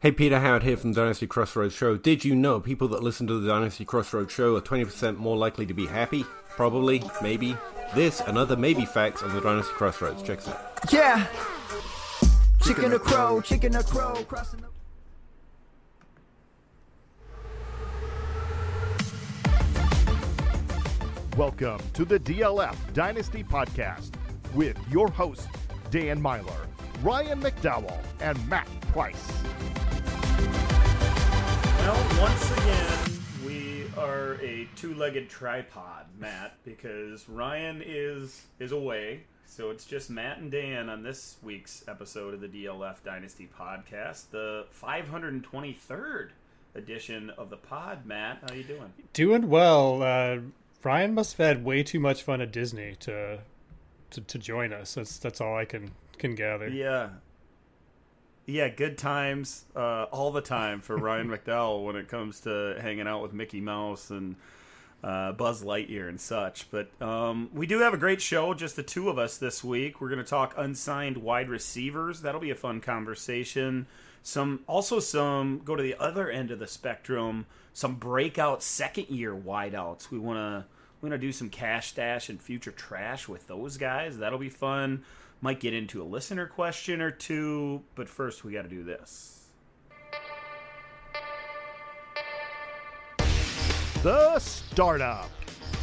Hey, Peter Howard here from Dynasty Crossroads Show. Did you know people that listen to the Dynasty Crossroads Show are 20% more likely to be happy? Probably, maybe. This and other maybe facts on the Dynasty Crossroads. Check this out. Yeah. Chicken or crow, chicken or crow, crossing the. Welcome to the DLF Dynasty Podcast with your hosts, Dan Meylor, Ryan McDowell, and Matt Price. Well, once again, we are a two-legged tripod, Matt, because Ryan is is away, so it's just Matt and Dan on this week's episode of the DLF Dynasty podcast, the 523rd edition of the pod. Matt, how are you doing? Doing well. Uh, Ryan must have had way too much fun at Disney to to, to join us. That's that's all I can can gather. Yeah. Yeah, good times uh, all the time for Ryan McDowell when it comes to hanging out with Mickey Mouse and uh, Buzz Lightyear and such. But um, we do have a great show, just the two of us this week. We're going to talk unsigned wide receivers. That'll be a fun conversation. Some also some go to the other end of the spectrum. Some breakout second year wideouts. We want to we want to do some cash stash and future trash with those guys. That'll be fun. Might get into a listener question or two, but first we got to do this. The Startup.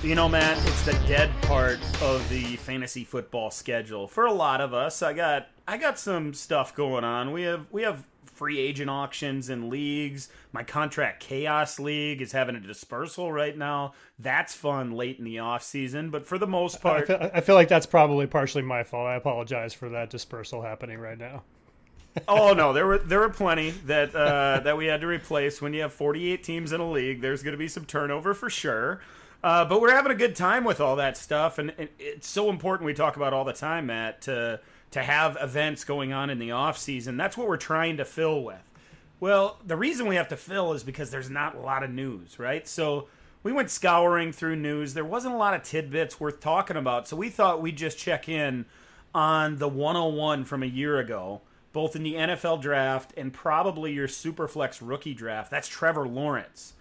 You know, Matt, it's the dead part of the fantasy football schedule for a lot of us. I got I got some stuff going on. We have we have free agent auctions and leagues. My contract chaos league is having a dispersal right now. That's fun late in the off season, but for the most I part, feel, I feel like that's probably partially my fault. I apologize for that dispersal happening right now. oh no, there were there were plenty that uh, that we had to replace. When you have 48 teams in a league, there's going to be some turnover for sure. Uh, but we're having a good time with all that stuff, and, and it's so important. We talk about all the time, Matt, to to have events going on in the off season. That's what we're trying to fill with. Well, the reason we have to fill is because there's not a lot of news, right? So we went scouring through news. There wasn't a lot of tidbits worth talking about, so we thought we'd just check in on the 101 from a year ago, both in the NFL draft and probably your Superflex rookie draft. That's Trevor Lawrence.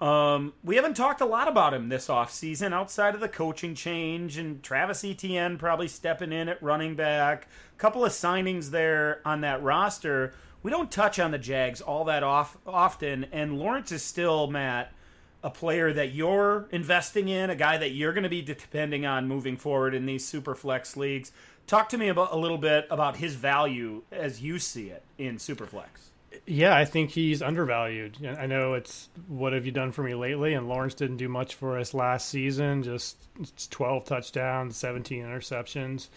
Um, we haven't talked a lot about him this offseason outside of the coaching change and Travis Etienne probably stepping in at running back. A couple of signings there on that roster. We don't touch on the Jags all that off, often, and Lawrence is still, Matt, a player that you're investing in, a guy that you're going to be depending on moving forward in these super flex leagues. Talk to me about a little bit about his value as you see it in Superflex. Yeah, I think he's undervalued. I know it's what have you done for me lately? And Lawrence didn't do much for us last season. Just 12 touchdowns, 17 interceptions.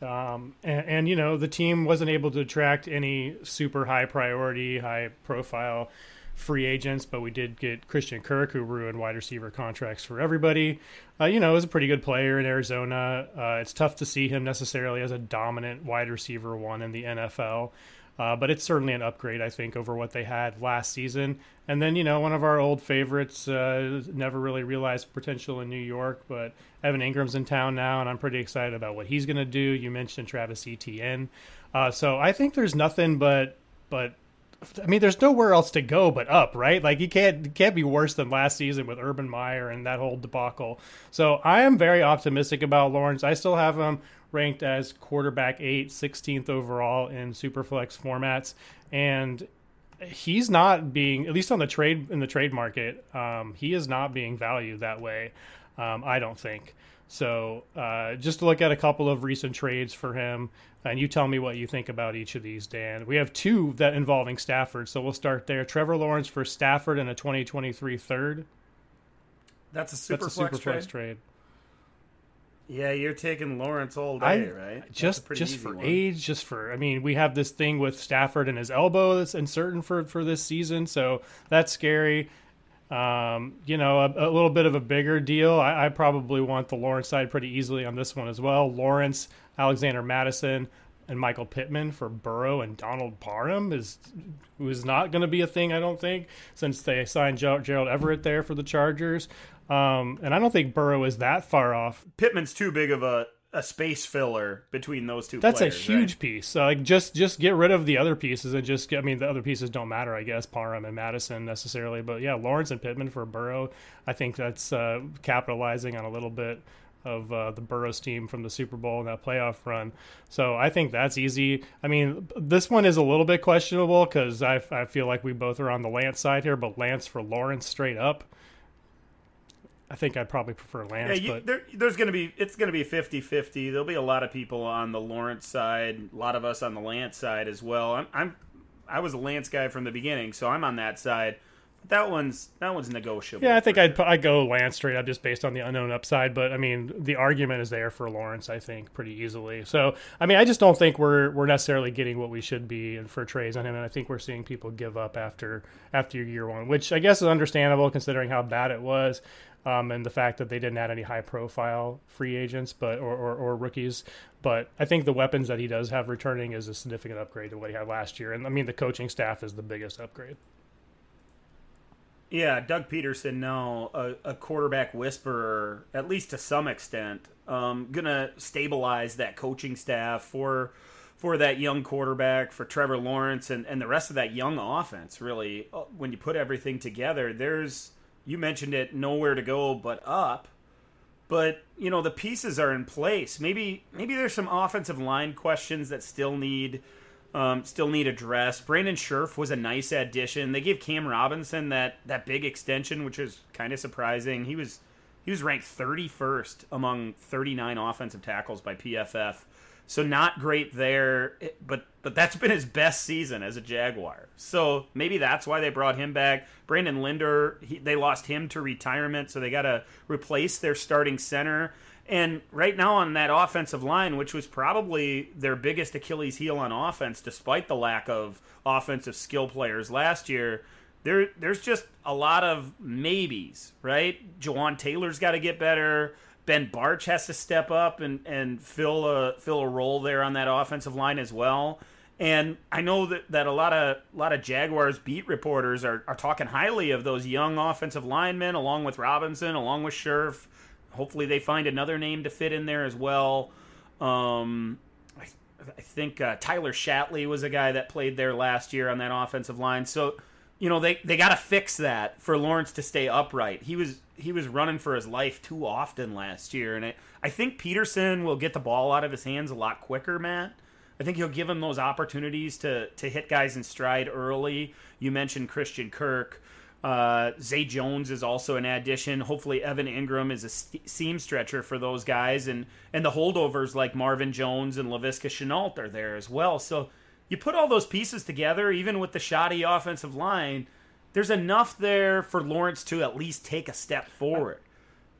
Um, and, and, you know, the team wasn't able to attract any super high priority, high profile free agents, but we did get Christian Kirk, who ruined wide receiver contracts for everybody. Uh, you know, is a pretty good player in Arizona. Uh, it's tough to see him necessarily as a dominant wide receiver one in the NFL. Uh, but it's certainly an upgrade, I think, over what they had last season. And then, you know, one of our old favorites uh, never really realized potential in New York, but Evan Engram's in town now, and I'm pretty excited about what he's going to do. You mentioned Travis Etienne, uh, so I think there's nothing but but. I mean, there's nowhere else to go but up, right? Like you can't you can't be worse than last season with Urban Meyer and that whole debacle. So I am very optimistic about Lawrence. I still have him ranked as quarterback eight, 16th overall in superflex formats, and he's not being at least on the trade in the trade market. Um, he is not being valued that way. Um, I don't think. So uh, just to look at a couple of recent trades for him, and you tell me what you think about each of these, Dan. We have two that involving Stafford, so we'll start there. Trevor Lawrence for Stafford in a 2023 third. That's a super That's a flex superflex trade. trade. Yeah, you're taking Lawrence all day, I right? Just just for one. age, just for I mean, we have this thing with Stafford and his elbow that's uncertain for for this season, so that's scary. Um, you know, a, a little bit of a bigger deal. I, I probably want the Lawrence side pretty easily on this one as well. Lawrence, Alexander Mattison, and Michael Pittman for Burrow and Donald Parham is who is not going to be a thing, I don't think, since they signed Gerald Everett there for the Chargers. Um, and I don't think Burrow is that far off. Pittman's too big of a a space filler between those two. That's players, a huge right? piece. So like just just get rid of the other pieces and just get, I mean the other pieces don't matter I guess Parham and Mattison necessarily, but yeah Lawrence and Pittman for Burrow. I think that's uh, capitalizing on a little bit of uh, the Burrows team from the Super Bowl and that playoff run. So I think that's easy. I mean this one is a little bit questionable because I I feel like we both are on the Lance side here, but Lance for Lawrence straight up. I think I'd probably prefer Yeah, Lance, you, but there, there's going to be it's going to be 50-50. There'll be a lot of people on the Lawrence side, a lot of us on the Lance side as well. I'm, I'm I was a Lance guy from the beginning, so I'm on that side. But that one's that one's negotiable. Yeah, I think I'd. I'd go Lance straight up just based on the unknown upside. But I mean, the argument is there for Lawrence. I think pretty easily. So I mean, I just don't think we're we're necessarily getting what we should be in for trades on him, and I think we're seeing people give up after after year one, which I guess is understandable considering how bad it was. Um, and the fact that they didn't add any high profile free agents, but or, or, or rookies, but I think the weapons that he does have returning is a significant upgrade to what he had last year, and I mean the coaching staff is the biggest upgrade. Yeah, Doug Pederson now a, a quarterback whisperer, at least to some extent. Um, gonna stabilize that coaching staff for for that young quarterback, for Trevor Lawrence, and, and the rest of that young offense. Really, Uh, when you put everything together, there's you mentioned it, nowhere to go but up. But you know the pieces are in place. Maybe maybe there's some offensive line questions that still need um, still need addressed. Brandon Scherff was a nice addition. They gave Cam Robinson that that big extension, which is kind of surprising. He was he was ranked 31st among 39 offensive tackles by PFF. So not great there, but but that's been his best season as a Jaguar. So maybe that's why they brought him back. Brandon Linder, he, they lost him to retirement, so they got to replace their starting center. And right now on that offensive line, which was probably their biggest Achilles heel on offense, despite the lack of offensive skill players last year, there there's just a lot of maybes, right? Jawaan Taylor's got to get better. Ben Bartch has to step up and, and fill a fill a role there on that offensive line as well. And I know that, that a lot of a lot of Jaguars beat reporters are, are talking highly of those young offensive linemen, along with Robinson, along with Scherff. Hopefully, they find another name to fit in there as well. Um, I, I think uh, Tyler Shatley was a guy that played there last year on that offensive line. So, you know, they, they got to fix that for Lawrence to stay upright. He was he was running for his life too often last year, and I, I think Pederson will get the ball out of his hands a lot quicker, Matt. I think he'll give him those opportunities to to hit guys in stride early. You mentioned Christian Kirk. Uh, Zay Jones is also an addition. Hopefully, Evan Engram is a st- seam stretcher for those guys, and and the holdovers like Marvin Jones and Laviska Shenault are there as well. So you put all those pieces together, even with the shoddy offensive line, there's enough there for Lawrence to at least take a step forward.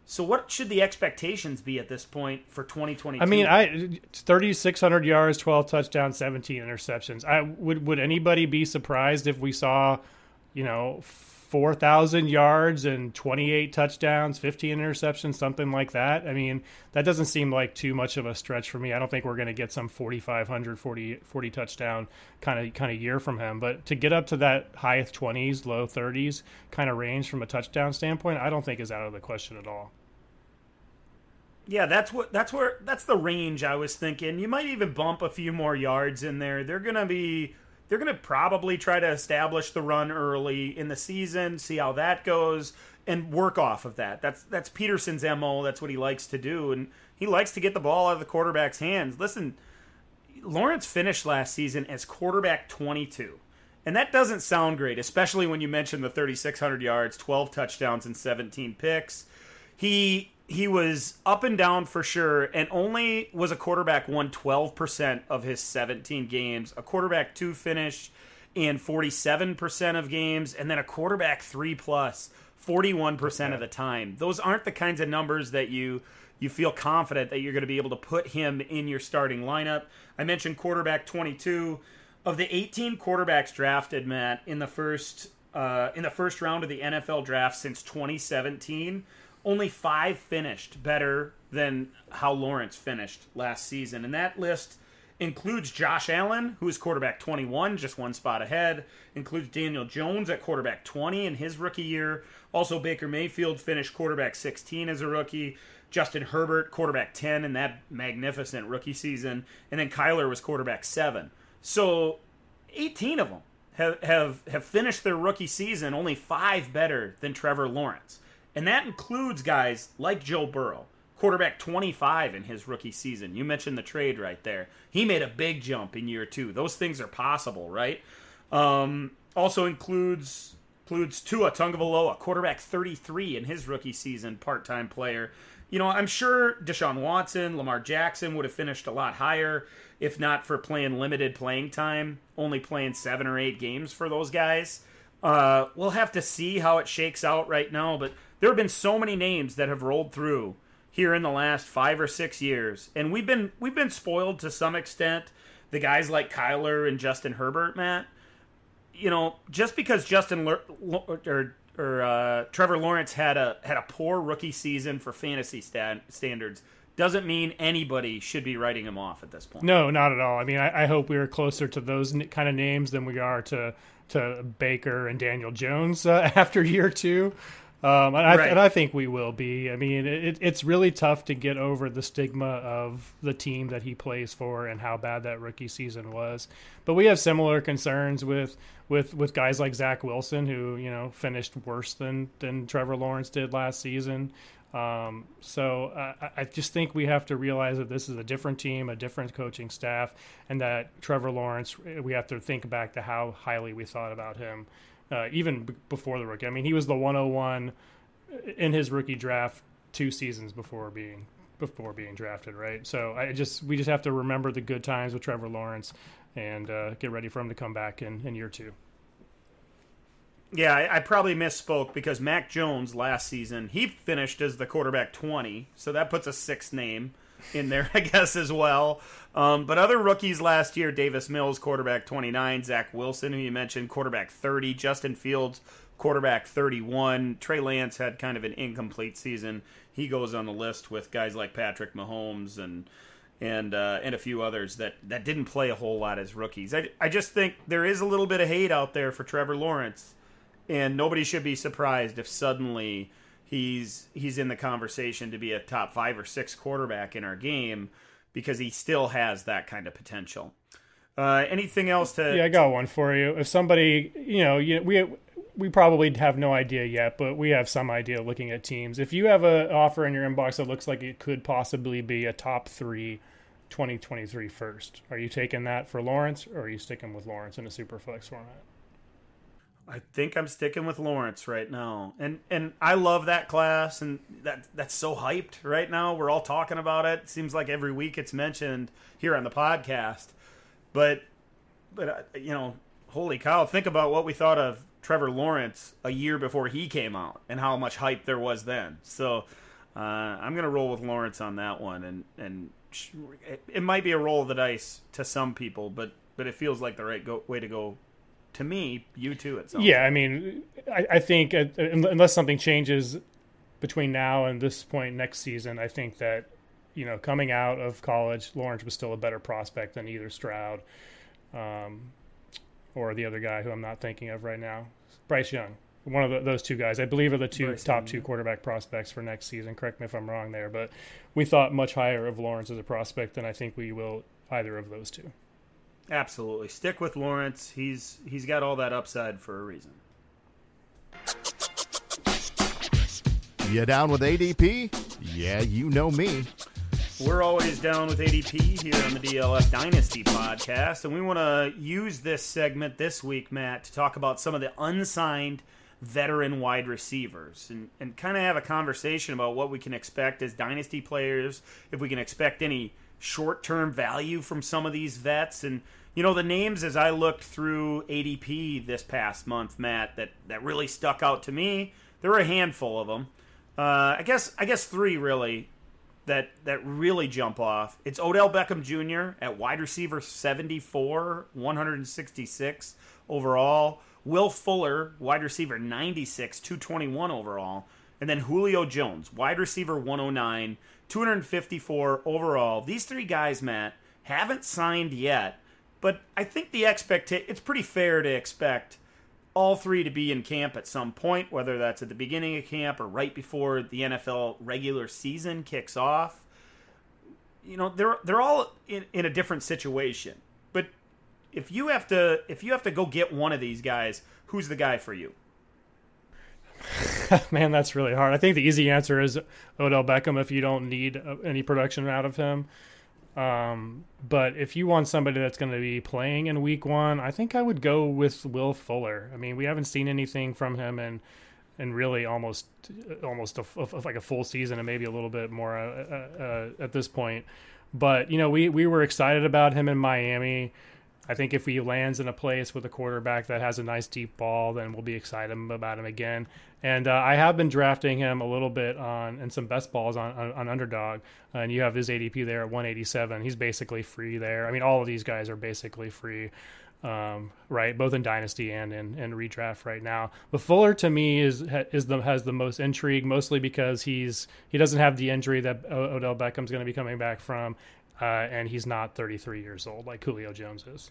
So, what should the expectations be at this point for 2022? I mean, I thirty six hundred yards, twelve touchdowns, seventeen interceptions. I would would anybody be surprised if we saw, you know, four thousand yards and twenty eight touchdowns, fifteen interceptions, something like that? I mean, that doesn't seem like too much of a stretch for me. I don't think we're going to get some 4,500, 40, 40 touchdown kind of kind of year from him. But to get up to that high twenties, low thirties kind of range from a touchdown standpoint, I don't think is out of the question at all. Yeah, that's what that's where that's the range I was thinking. You might even bump a few more yards in there. They're gonna be they're gonna probably try to establish the run early in the season, see how that goes, and work off of that. That's that's Pederson's mo. That's what he likes to do, and he likes to get the ball out of the quarterback's hands. Listen, Lawrence finished last season as quarterback 22. And that doesn't sound great, especially when you mention the 3600 yards, 12 touchdowns and 17 picks. He he was up and down for sure and only was a quarterback won 12% of his 17 games. A quarterback 2 finished in 47% of games and then a quarterback 3 plus 41% of the time. Those aren't the kinds of numbers that you you feel confident that you're going to be able to put him in your starting lineup. I mentioned quarterback 22 of the 18 quarterbacks drafted, Matt, in the first uh, in the first round of the NFL draft since 2017. Only five finished better than how Lawrence finished last season, and that list includes Josh Allen, who is quarterback 21, just one spot ahead. Includes Daniel Jones at quarterback 20 in his rookie year. Also, Baker Mayfield finished quarterback 16 as a rookie. Justin Herbert, quarterback 10 in that magnificent rookie season. And then Kyler was quarterback 7. So 18 of them have, have, have finished their rookie season only five better than Trevor Lawrence. And that includes guys like Joe Burrow, quarterback 25 in his rookie season. You mentioned the trade right there. He made a big jump in year two. Those things are possible, right? Um, also includes includes Tua Tagovailoa, quarterback 33 in his rookie season, part-time player. You know, I'm sure Deshaun Watson, Lamar Jackson would have finished a lot higher if not for playing limited playing time, only playing seven or eight games for those guys. Uh, we'll have to see how it shakes out right now, but there have been so many names that have rolled through here in the last five or six years, and we've been we've been spoiled to some extent. The guys like Kyler and Justin Herbert, Matt. You know, just because Justin or or uh, Trevor Lawrence had a had a poor rookie season for fantasy stat, standards doesn't mean anybody should be writing him off at this point. No, not at all. I mean, I, I hope we are closer to those kind of names than we are to to Baker and Daniel Jones uh, after year two. Um, and, I, right. and I think we will be. I mean, it, it's really tough to get over the stigma of the team that he plays for and how bad that rookie season was. But we have similar concerns with with with guys like Zach Wilson, who you know finished worse than than Trevor Lawrence did last season. Um, so uh, I just think we have to realize that this is a different team, a different coaching staff, and that Trevor Lawrence, we have to think back to how highly we thought about him, uh, even b- before the rookie. I mean, he was the 101 in his rookie draft two seasons before being before being drafted, right? So I just we just have to remember the good times with Trevor Lawrence and uh, get ready for him to come back in, in year two. Yeah, I, I, probably misspoke because Mac Jones last season he finished as the quarterback twenty, so that puts a sixth name in there, I guess, as well. Um, but other rookies last year: Davis Mills, quarterback twenty nine; Zach Wilson, who you mentioned, quarterback thirty; Justin Fields, quarterback thirty one; Trey Lance had kind of an incomplete season. He goes on the list with guys like Patrick Mahomes and and uh, and a few others that, that didn't play a whole lot as rookies. I, I just think there is a little bit of hate out there for Trevor Lawrence and nobody should be surprised if suddenly he's he's in the conversation to be a top five or six quarterback in our game because he still has that kind of potential. Uh, anything else to? Yeah, I got one for you. If somebody, you know, you, we we probably have no idea yet, but we have some idea looking at teams. If you have an offer in your inbox that looks like it could possibly be a top three 2023 first, are you taking that for Lawrence or are you sticking with Lawrence in a super flex format? I think I'm sticking with Lawrence right now, and and I love that class, and that that's so hyped right now. We're all talking about it. seems like every week it's mentioned here on the podcast, but but uh, you know, holy cow! Think about what we thought of Trevor Lawrence a year before he came out, and how much hype there was then. So uh, I'm gonna roll with Lawrence on that one, and and it might be a roll of the dice to some people, but but it feels like the right go- way to go to me, you too. It's yeah. I mean, I, I think uh, unless something changes between now and this point next season, I think that you know coming out of college, Lawrence was still a better prospect than either Stroud um, or the other guy who I'm not thinking of right now, Bryce Young. One of the, those two guys, I believe, are the two Bryce top Young. two quarterback prospects for next season. Correct me if I'm wrong there, but we thought much higher of Lawrence as a prospect than I think we will either of those two. Absolutely. Stick with Lawrence. He's he's got all that upside for a reason. You down with ADP? Yeah, you know me. We're always down with ADP here on the DLF Dynasty podcast, and we want to use this segment this week, Matt, to talk about some of the unsigned veteran wide receivers and, and kind of have a conversation about what we can expect as dynasty players, if we can expect any short term value from some of these vets. And, you know, the names as I looked through ADP this past month, Matt, that, that really stuck out to me, there were a handful of them. Uh, I guess I guess three really that that really jump off. It's Odell Beckham Jr. at wide receiver 74, 166 overall. Will Fuller, wide receiver 96, 221 overall. And then Julio Jones, wide receiver 109, 254 overall. These three guys, Matt, haven't signed yet, but I think the expectation it's pretty fair to expect all three to be in camp at some point, whether that's at the beginning of camp or right before the NFL regular season kicks off. You know, they're they're all in, in a different situation. But if you have to if you have to go get one of these guys, who's the guy for you? Man, that's really hard. I think the easy answer is Odell Beckham if you don't need uh, any production out of him. Um, but if you want somebody that's going to be playing in week one, I think I would go with Will Fuller. I mean, we haven't seen anything from him in, in really almost almost a, a, like a full season and maybe a little bit more uh, uh, uh, at this point. But you know, we we were excited about him in Miami. I think if he lands in a place with a quarterback that has a nice deep ball, then we'll be excited about him again. And uh, I have been drafting him a little bit on and some best balls on, on, on underdog. And you have his ADP there at 187. He's basically free there. I mean, all of these guys are basically free, um, right? Both in dynasty and in, in redraft right now. But Fuller to me is is the has the most intrigue, mostly because he's he doesn't have the injury that Odell Beckham's going to be coming back from, uh, and he's not 33 years old like Julio Jones is.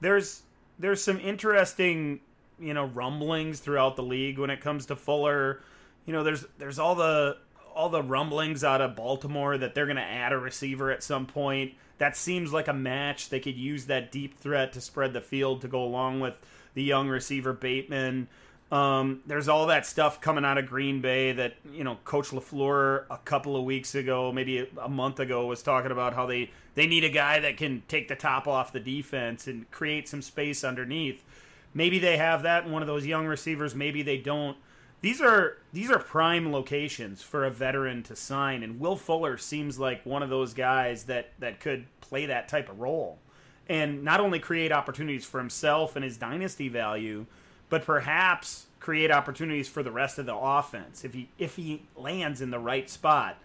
There's there's some interesting you know rumblings throughout the league when it comes to Fuller. You know, there's there's all the all the rumblings out of Baltimore that they're going to add a receiver at some point. That seems like a match. They could use that deep threat to spread the field to go along with the young receiver Bateman. Um, there's all that stuff coming out of Green Bay that you know Coach Lafleur a couple of weeks ago, maybe a month ago, was talking about how they they need a guy that can take the top off the defense and create some space underneath. Maybe they have that in one of those young receivers. Maybe they don't. These are these are prime locations for a veteran to sign, and Will Fuller seems like one of those guys that that could play that type of role, and not only create opportunities for himself and his dynasty value, but perhaps create opportunities for the rest of the offense if he if he lands in the right spot.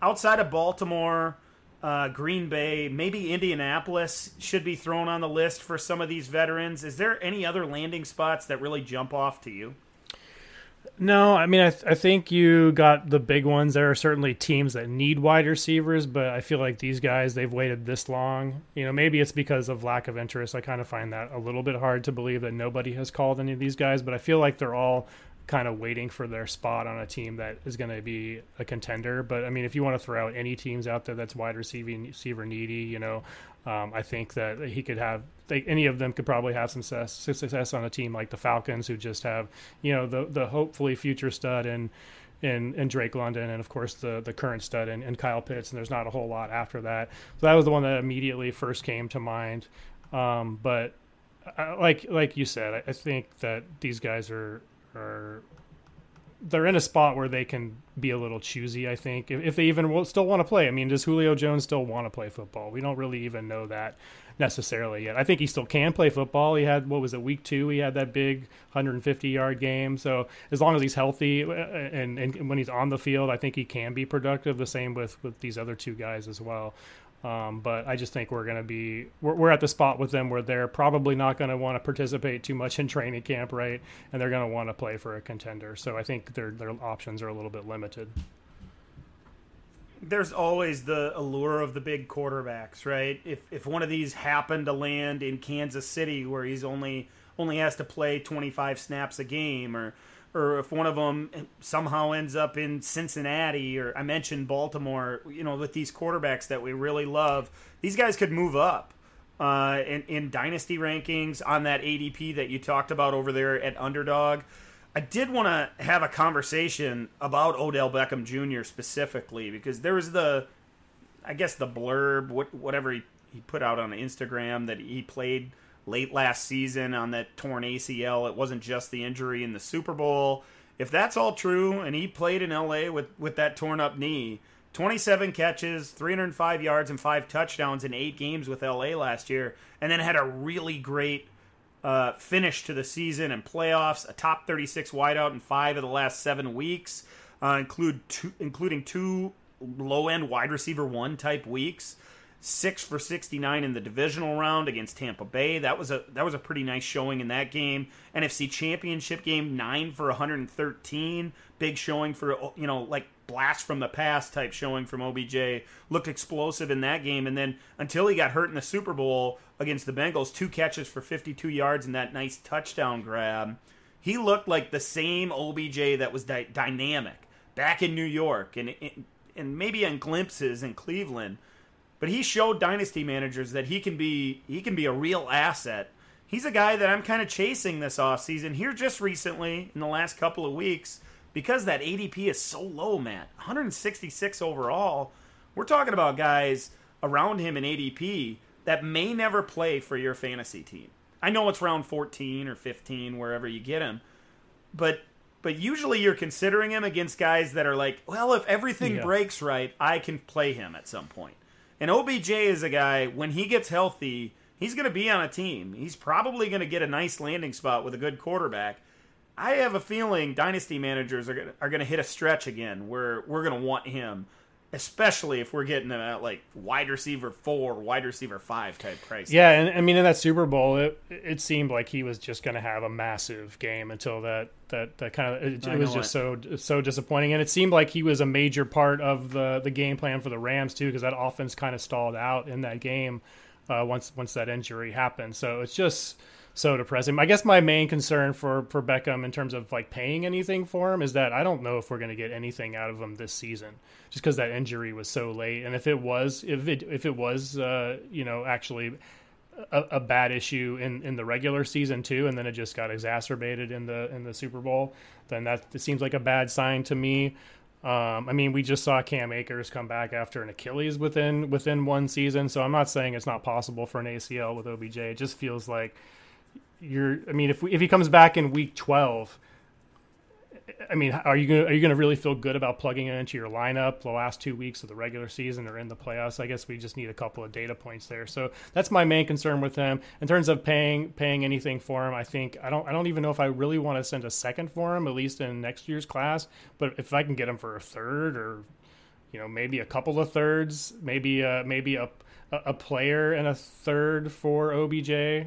Outside of Baltimore, uh, Green Bay, maybe Indianapolis should be thrown on the list for some of these veterans. Is there any other landing spots that really jump off to you? No, I mean, I, th- I think you got the big ones. There are certainly teams that need wide receivers, but I feel like these guys, they've waited this long. You know, maybe it's because of lack of interest. I kind of find that a little bit hard to believe that nobody has called any of these guys, but I feel like they're all kind of waiting for their spot on a team that is going to be a contender. But I mean, if you want to throw out any teams out there that's wide receiving receiver needy, you know, um, I think that he could have they, any of them could probably have some success, success on a team like the Falcons, who just have you know the the hopefully future stud and. In, in Drake London and of course the the current stud and, and Kyle Pitts and there's not a whole lot after that so that was the one that immediately first came to mind um, but I, like like you said I, I think that these guys are are they're in a spot where they can be a little choosy. I think if, if they even will, still want to play. I mean, does Julio Jones still want to play football? We don't really even know that necessarily yet. I think he still can play football. He had what was it week two? He had that big 150 yard game. So as long as he's healthy uh, and, and when he's on the field, I think he can be productive. The same with with these other two guys as well. Um, but I just think we're going to be we're, we're, at the spot with them where they're probably not going to want to participate too much in training camp, right? And they're going to want to play for a contender. So I think their their options are a little bit limited. There's always the allure of the big quarterbacks, right? If if one of these happened to land in Kansas City, where he's only only has to play 25 snaps a game, or or if one of them somehow ends up in Cincinnati, or I mentioned Baltimore, you know, with these quarterbacks that we really love, these guys could move up uh, in, in dynasty rankings on that ADP that you talked about over there at Underdog. I did want to have a conversation about Odell Beckham Jr. specifically because there was the, I guess the blurb, whatever he, he put out on Instagram that he played – late last season on that torn ACL. It wasn't just the injury in the Super Bowl. If that's all true, and he played in LA with, with that torn up knee, 27 catches, 305 yards, and five touchdowns in eight games with LA last year, and then had a really great uh, finish to the season and playoffs, a top 36 wideout in five of the last seven weeks, uh, include two, including two low end wide receiver one type weeks six for 69 in the divisional round against Tampa Bay. That was a that was a pretty nice showing in that game. NFC Championship game, nine for 113, big showing for you know like blast from the past type showing from OBJ. Looked explosive in that game, and then until he got hurt in the Super Bowl against the Bengals, two catches for 52 yards and that nice touchdown grab. He looked like the same OBJ that was dy- dynamic back in New York and and maybe in glimpses in Cleveland. But he showed dynasty managers that he can be he can be a real asset. He's a guy that I'm kind of chasing this offseason here just recently in the last couple of weeks because that ADP is so low, man. 166 overall. We're talking about guys around him in ADP that may never play for your fantasy team. I know it's round 14 or 15 wherever you get him, but but usually you're considering him against guys that are like, well, if everything Yeah. breaks right, I can play him at some point. And OBJ is a guy when he gets healthy, he's going to be on a team. He's probably going to get a nice landing spot with a good quarterback. I have a feeling dynasty managers are going to, are to hit a stretch again where we're going to want him, especially if we're getting at like wide receiver four, wide receiver five type price. Yeah, and I mean in that Super Bowl, it it seemed like he was just going to have a massive game until that that that kind of it, it was just so so disappointing, and it seemed like he was a major part of the the game plan for the Rams too, because that offense kind of stalled out in that game uh, once once that injury happened. So it's just so depressing. I guess my main concern for for Beckham in terms of like paying anything for him is that I don't know if we're going to get anything out of him this season, just because that injury was so late. And if it was, if it if it was, uh, you know, actually a, a bad issue in, in the regular season too, and then it just got exacerbated in the in the Super Bowl, then that seems like a bad sign to me. Um, I mean, we just saw Cam Akers come back after an Achilles within within one season, so I'm not saying it's not possible for an ACL with OBJ. It just feels like you're. I mean, if we, if he comes back in week 12, I mean, are you gonna are you gonna really feel good about plugging it into your lineup the last two weeks of the regular season or in the playoffs? I guess we just need a couple of data points there. So that's my main concern with him in terms of paying paying anything for him. I think I don't I don't even know if I really want to send a second for him at least in next year's class. But if I can get him for a third or you know maybe a couple of thirds, maybe uh, maybe a a player and a third for OBJ.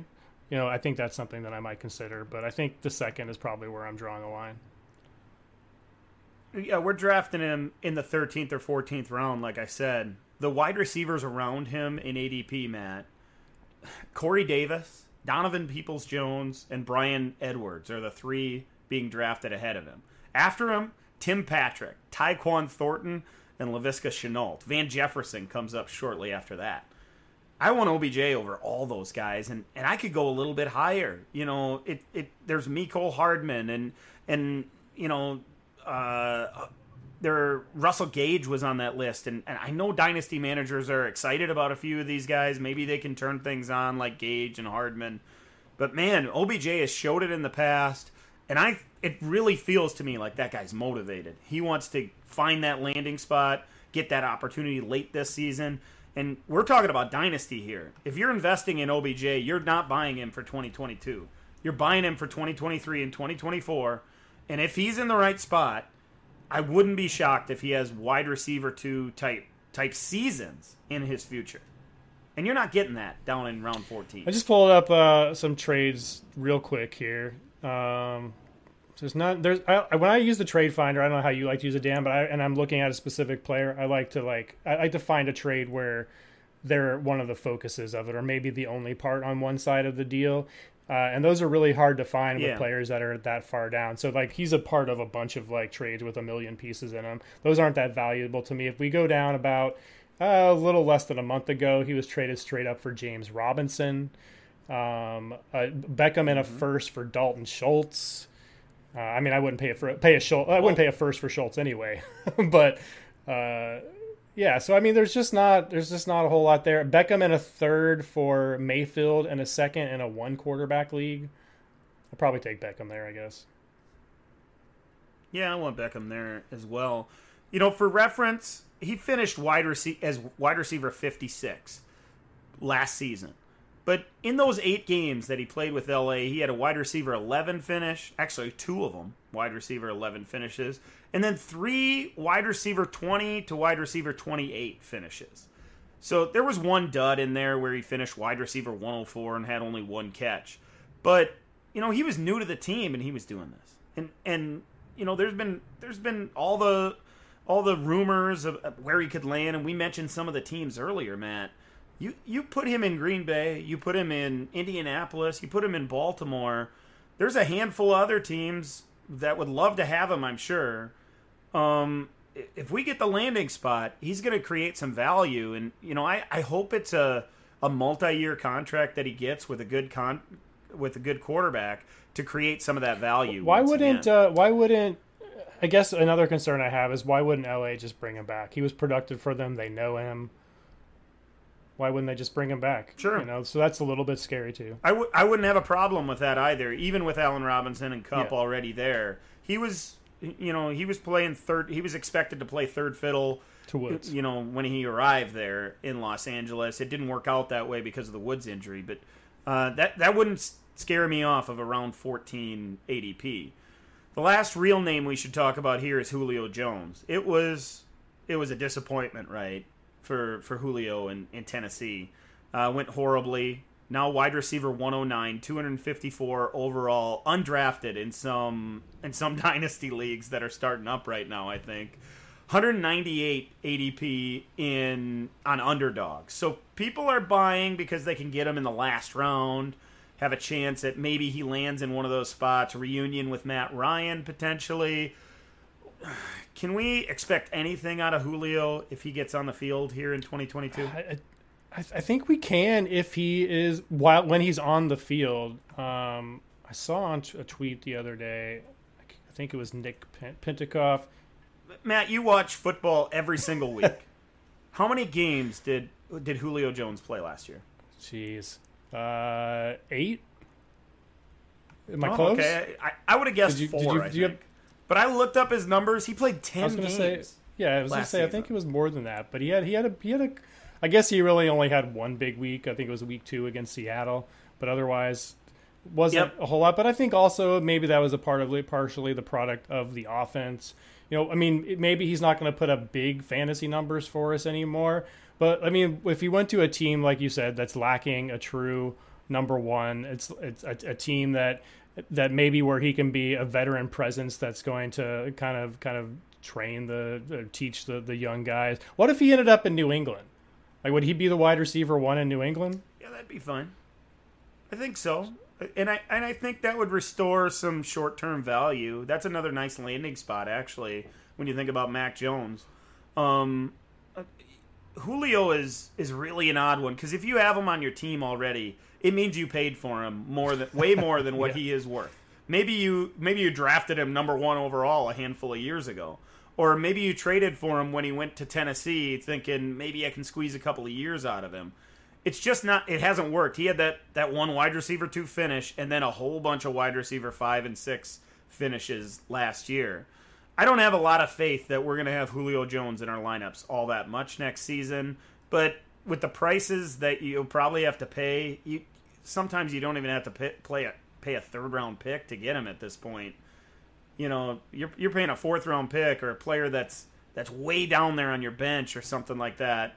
You know, I think that's something that I might consider, but I think the second is probably where I'm drawing the line. Yeah, we're drafting him in the 13th or 14th round, like I said. The wide receivers around him in ADP, Matt, Corey Davis, Donovan Peoples Jones, and Bryan Edwards are the three being drafted ahead of him. After him, Tim Patrick, Tyquan Thornton, and Laviska Shenault. Van Jefferson comes up shortly after that. I want OBJ over all those guys, and, and I could go a little bit higher. You know, it, it there's Mecole Hardman and and you know uh, there Russell Gage was on that list, and, and I know dynasty managers are excited about a few of these guys. Maybe they can turn things on like Gage and Hardman, but man, OBJ has showed it in the past, and I it really feels to me like that guy's motivated. He wants to find that landing spot, get that opportunity late this season. And we're talking about dynasty here. If you're investing in OBJ, you're not buying him for 2022. You're buying him for 2023 and 2024. And if he's in the right spot, I wouldn't be shocked if he has wide receiver two type type seasons in his future. And you're not getting that down in round 14. I just pulled up uh, some trades real quick here. Um, there's not there's I, when I use the trade finder, I don't know how you like to use it, Dan, but I, and I'm looking at a specific player. I like to like I like to find a trade where they're one of the focuses of it, or maybe the only part on one side of the deal. Uh, and those are really hard to find with Yeah. players that are that far down. So like he's a part of a bunch of like trades with a million pieces in them. Those aren't that valuable to me. If we go down about uh, a little less than a month ago, he was traded straight up for James Robinson, um, uh, Beckham in a first for Dalton Schultz. Uh, I mean, I wouldn't pay a for, pay a Schultz. I wouldn't pay a first for Schultz anyway, but uh, yeah. So I mean, there's just not there's just not a whole lot there. Beckham in a third for Mayfield and a second in a one quarterback league. I'll probably take Beckham there, I guess. Yeah, I want Beckham there as well. You know, for reference, he finished wide rece- as wide receiver 56 last season. But in those eight games that he played with LA, he had a wide receiver 11 finish. Actually, two of them wide receiver 11 finishes. And then three wide receiver 20 to wide receiver 28 finishes. So there was one dud in there where he finished wide receiver 104 and had only one catch. But, you know, he was new to the team and he was doing this. And and you know, there's been there's been all the all the rumors of where he could land, and we mentioned some of the teams earlier, Matt. You you put him in Green Bay, you put him in Indianapolis, you put him in Baltimore. There's a handful of other teams that would love to have him, I'm sure. Um, if we get the landing spot, he's going to create some value, and you know, I, I hope it's a a multi-year contract that he gets with a good con with a good quarterback to create some of that value. Why wouldn't uh, why wouldn't I guess another concern I have is why wouldn't LA just bring him back? He was productive for them. They know him. Why wouldn't they just bring him back? Sure. You know, so that's a little bit scary too. I w- I wouldn't have a problem with that either, even with Allen Robinson and Kupp Yeah. already there. He was, you know, he was playing third. He was expected to play third fiddle. To Woods. You know, when he arrived there in Los Angeles, it didn't work out that way because of the Woods injury. But uh, that that wouldn't scare me off of around 14 ADP. The last real name we should talk about here is Julio Jones. It was it was a disappointment, right, for for Julio in, in Tennessee. Uh, went horribly. Now wide receiver 109, 254 overall, undrafted in some in some dynasty leagues that are starting up right now. I think 198 ADP in on underdog. So people are buying because they can get him in the last round have a chance that maybe he lands in one of those spots, reunion with Matt Ryan potentially. Can we expect anything out of Julio if he gets on the field here in 2022? I, I, I think we can if he is while when he's on the field. Um, I saw on t- a tweet the other day. I think it was Nick Pen- Pentecoff. Matt, you watch football every single week. How many games did did Julio Jones play last year? Jeez, uh, eight. Am I Oh, close? Okay, I, I would have guessed Did you- four. did you- I do you think. But I looked up his numbers. He played ten I was gonna games. say, yeah, I was gonna say, I think it was more than that, but he had he had a he had a. I guess he really only had one big week. I think it was week two against Seattle, but otherwise wasn't Yep. a whole lot. But I think also maybe that was a part of it, partially the product of the offense. You know, I mean, maybe he's not going to put up big fantasy numbers for us anymore. But I mean, if he went to a team like you said that's lacking a true number one, it's it's a, a team that that maybe where he can be a veteran presence that's going to kind of kind of train the teach the the young guys. What if he ended up in New England? Like, would he be the wide receiver one in New England? Yeah, that'd be fun. I think so, and I and I think that would restore some short term value. That's another nice landing spot, actually, when you think about Mac Jones. Um, uh, Julio is is really an odd one because if you have him on your team already, it means you paid for him more than way more than what he is worth. Maybe you maybe you drafted him number one overall a handful of years ago, or maybe you traded for him when he went to Tennessee, thinking maybe I can squeeze a couple of years out of him. It's just not. It hasn't worked. He had that that one wide receiver two finish, and then a whole bunch of wide receiver five and six finishes last year. I don't have a lot of faith that we're going to have Julio Jones in our lineups all that much next season. But with the prices that you'll probably have to pay, you sometimes you don't even have to pay, play a, pay a third round pick to get him at this point. You know, you're you're paying a fourth round pick or a player that's that's way down there on your bench or something like that.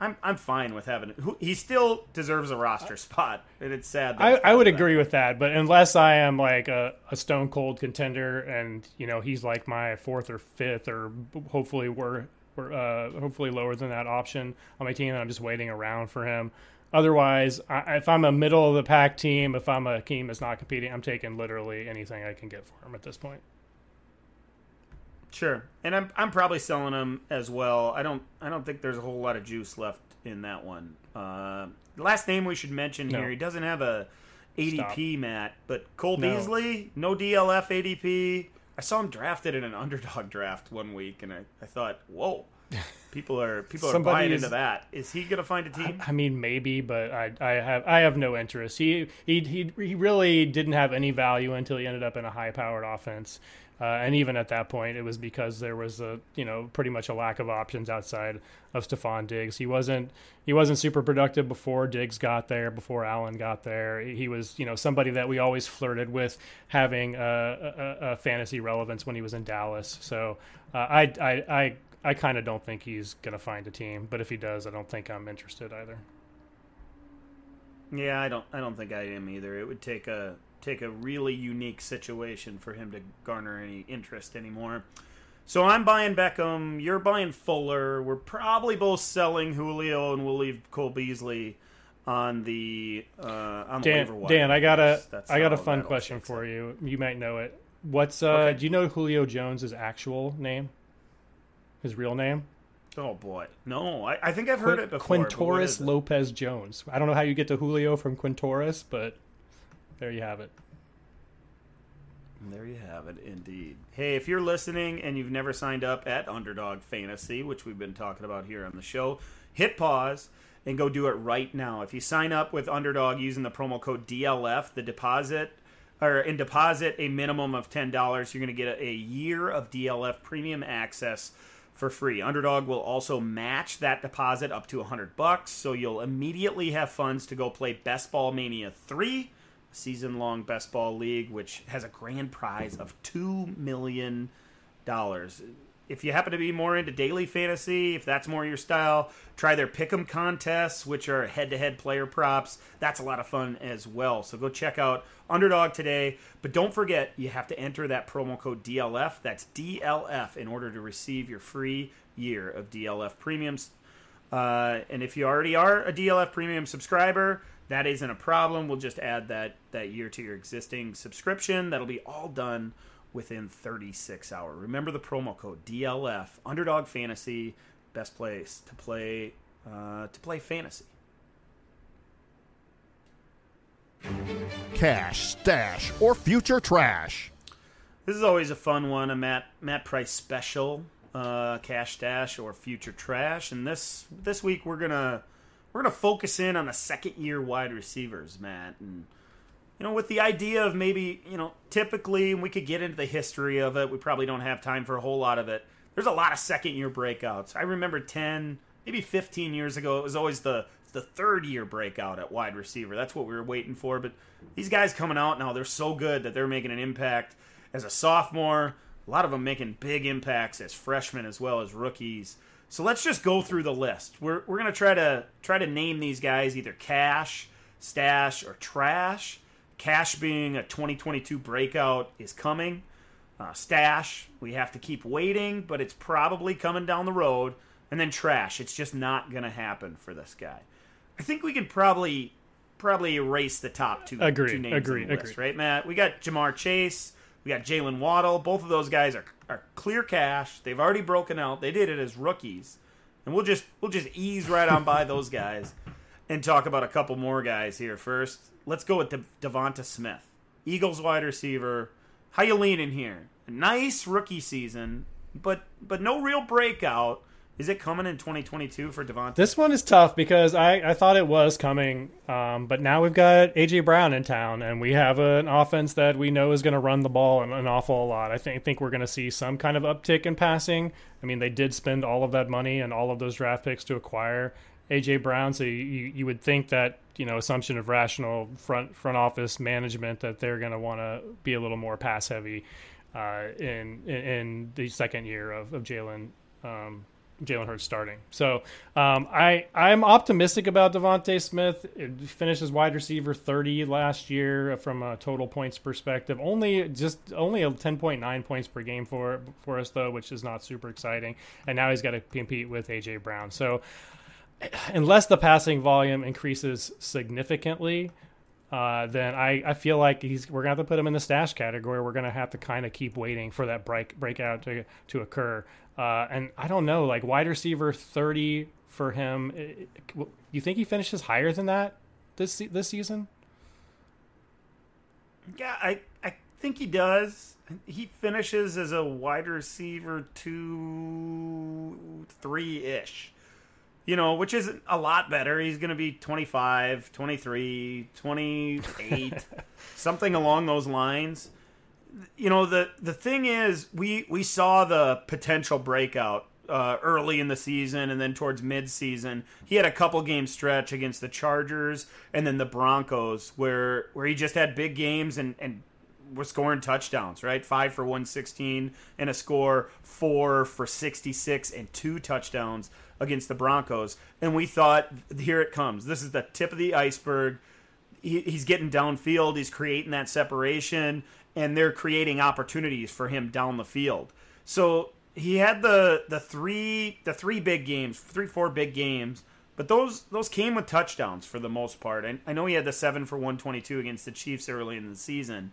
I'm I'm fine with having he still deserves a roster spot, and it's sad. that I, I would that. agree with that, but unless I am like a, a stone cold contender, and you know he's like my fourth or fifth, or hopefully we're uh, hopefully lower than that option on my team, and I'm just waiting around for him. Otherwise, I, if I'm a middle of the pack team, if I'm a team that's not competing, I'm taking literally anything I can get for him at this point. Sure, and I'm I'm probably selling them as well. I don't I don't think there's a whole lot of juice left in that one. Uh, last name we should mention No. here. He doesn't have a ADP, Matt, but Cole No. Beasley, no DLF ADP. I saw him drafted in an underdog draft one week, and I, I thought, whoa, people are people are buying is- into that. Is he going to find a team? I mean, maybe, but I, I have I have no interest. He he he he really didn't have any value until he ended up in a high powered offense, uh, and even at that point, it was because there was a you know pretty much a lack of options outside of Stefon Diggs. He wasn't he wasn't super productive before Diggs got there, before Allen got there. He was you know somebody that we always flirted with having a, a, a fantasy relevance when he was in Dallas. So uh, I I I. I kind of don't think he's to find a team, but if he does, I don't think I'm interested either. Yeah, I don't I don't think I am either. It would take a take a really unique situation for him to garner any interest anymore. So I'm buying Beckham. You're buying Fuller. We're probably both selling Julio, and we'll leave Cole Beasley on the uh, on the waiver Dan, wire. Dan, I got a That's- I got a fun question for you. You might know it. What's uh? Okay. Do you know Julio Jones' actual name? His real name? Oh boy, no, I, I think I've heard it before. Quintorris? Lopez Jones. I don't know how you get to Julio from Quintorris, but there you have it. There you have it, indeed. Hey, if you're listening and you've never signed up at Underdog Fantasy, which we've been talking about here on the show, hit pause and go do it right now. If you sign up with Underdog using the promo code DLF, the deposit or in deposit a minimum of ten dollars, you're going to get a, a year of DLF premium access for free. Underdog will also match that deposit up to 100 bucks, so you'll immediately have funds to go play Best Ball Mania 3 season long best ball league, which has a grand prize of two million dollars. If you happen to be more into daily fantasy, if that's more your style, try their pick'em contests, which are head-to-head player props. That's a lot of fun as well. So go check out Underdog today. But don't forget, you have to enter that promo code DLF. That's DLF in order to receive your free year of DLF premiums. Uh, and if you already are a DLF premium subscriber, that isn't a problem. We'll just add that that year to your existing subscription. That'll be all done within 36 hours. Remember the promo code DLF Underdog Fantasy, best place to play uh, to play fantasy. Cash, stash, or future trash. This is always a fun one, a Matt Matt Price special, uh, cash stash or future trash. And this this week we're gonna we're gonna focus in on the second year wide receivers, Matt, and you know with the idea of maybe you know typically we could get into the history of it. We probably don't have time for a whole lot of it. There's a lot of second year breakouts. I remember ten, maybe 15 years ago, it was always the the third year breakout at wide receiver. That's what we were waiting for. But these guys coming out now, they're so good that they're making an impact as a sophomore. A lot of them making big impacts as freshmen as well as rookies. So let's just go through the list. We're, we're gonna try to try to name these guys either cash, stash, or trash. Cash being a 2022 breakout is coming. Uh, stash, we have to keep waiting, but it's probably coming down the road. And then trash, it's just not gonna happen for this guy. I think we could probably probably erase the top two, Agree, two names agree, on the list, right, Matt? We got Ja'Marr Chase, we got Jaylen Waddle. Both of those guys are, are clear cash. They've already broken out. They did it as rookies, and we'll just we'll just ease right on by those guys and talk about a couple more guys here first. Let's go with De- Devonta Smith, Eagles wide receiver. How you leaning here? Nice rookie season, but but no real breakout. Is it coming in 2022 for Devonta? This one is tough because I, I thought it was coming, um, but now we've got AJ Brown in town, and we have an offense that we know is going to run the ball an, an awful lot. I think think we're going to see some kind of uptick in passing. I mean, they did spend all of that money and all of those draft picks to acquire AJ Brown, so you, you would think that you know assumption of rational front front office management that they're going to want to be a little more pass heavy uh, in, in in the second year of of Jalen. Um, Jalen Hurts starting. So um, I I'm optimistic about Devonta Smith. It finished as wide receiver 30 last year from a total points perspective. Only just only a 10.9 points per game for for us though, which is not super exciting. And now he's got to compete with AJ Brown. So unless the passing volume increases significantly, uh, then I, I feel like he's we're gonna have to put him in the stash category. We're gonna have to kind of keep waiting for that break breakout to to occur. Uh, and I don't know, like wide receiver thirty for him. it- it- you think he finishes higher than that this this season? Yeah, I, I think he does. He finishes as a wide receiver two, three ish. You know, which is a lot better. He's going to be 25, 23, 28, something along those lines. You know, the the thing is, we we saw the potential breakout uh, early in the season and then towards mid-season. He had a couple game stretch against the Chargers and then the Broncos where where he just had big games and and was scoring touchdowns, right? 5 for 116 and a score, 4 for 66 and two touchdowns against the Broncos. And we thought here it comes. This is the tip of the iceberg he, he's getting downfield. He's creating that separation, and they're creating opportunities for him down the field. So he had the the three the three big games, three four big games, but those those came with touchdowns for the most part. I, I know he had the seven for one twenty two against the Chiefs early in the season,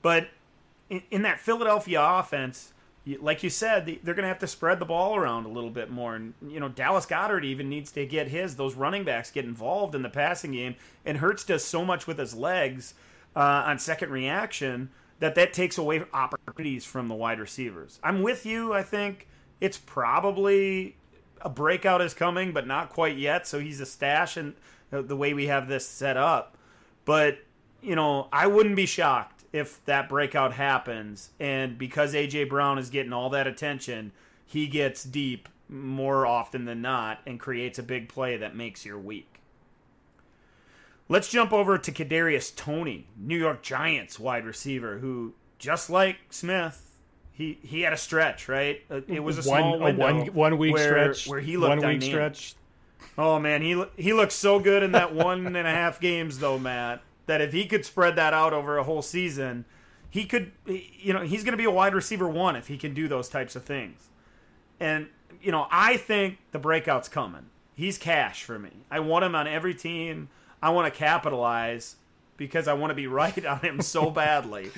but in, in that Philadelphia offense, like you said, they're going to have to spread the ball around a little bit more. And you know, Dallas Goedert even needs to get his those running backs get involved in the passing game. And Hurts does so much with his legs uh, on second reaction that that takes away opportunities from the wide receivers. I'm with you. I think it's probably a breakout is coming, but not quite yet. So he's a stash, and uh, the way we have this set up. But you know, I wouldn't be shocked if that breakout happens, and because AJ Brown is getting all that attention, he gets deep more often than not and creates a big play that makes your week. Let's jump over to Kadarius Toney, New York Giants wide receiver, who just like Smith, he he had a stretch, right? Uh, it was a small one, a one one week where, stretch where he looked one dynamic. week stretch. Oh man, he he looked so good in that one and a half games though, Matt. That if he could spread that out over a whole season, he could. You know, he's going to be a wide receiver one if he can do those types of things. And you know, I think the breakout's coming. He's cash for me. I want him on every team. I want to capitalize because I want to be right on him so badly.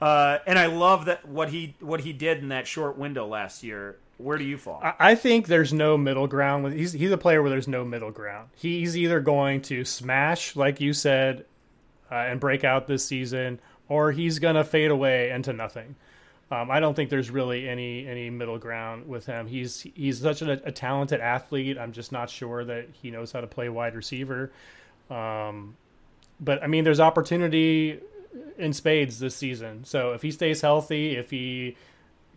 Uh, and I love that what he what he did in that short window last year. Where do you fall? I- I think there's no middle ground. with He's he's a player where there's no middle ground. He's either going to smash, like you said, uh, and break out this season, or he's gonna fade away into nothing. Um, I don't think there's really any any middle ground with him. He's he's such a, a talented athlete. I'm just not sure that he knows how to play wide receiver. Um, but I mean, there's opportunity in spades this season. So if he stays healthy, if he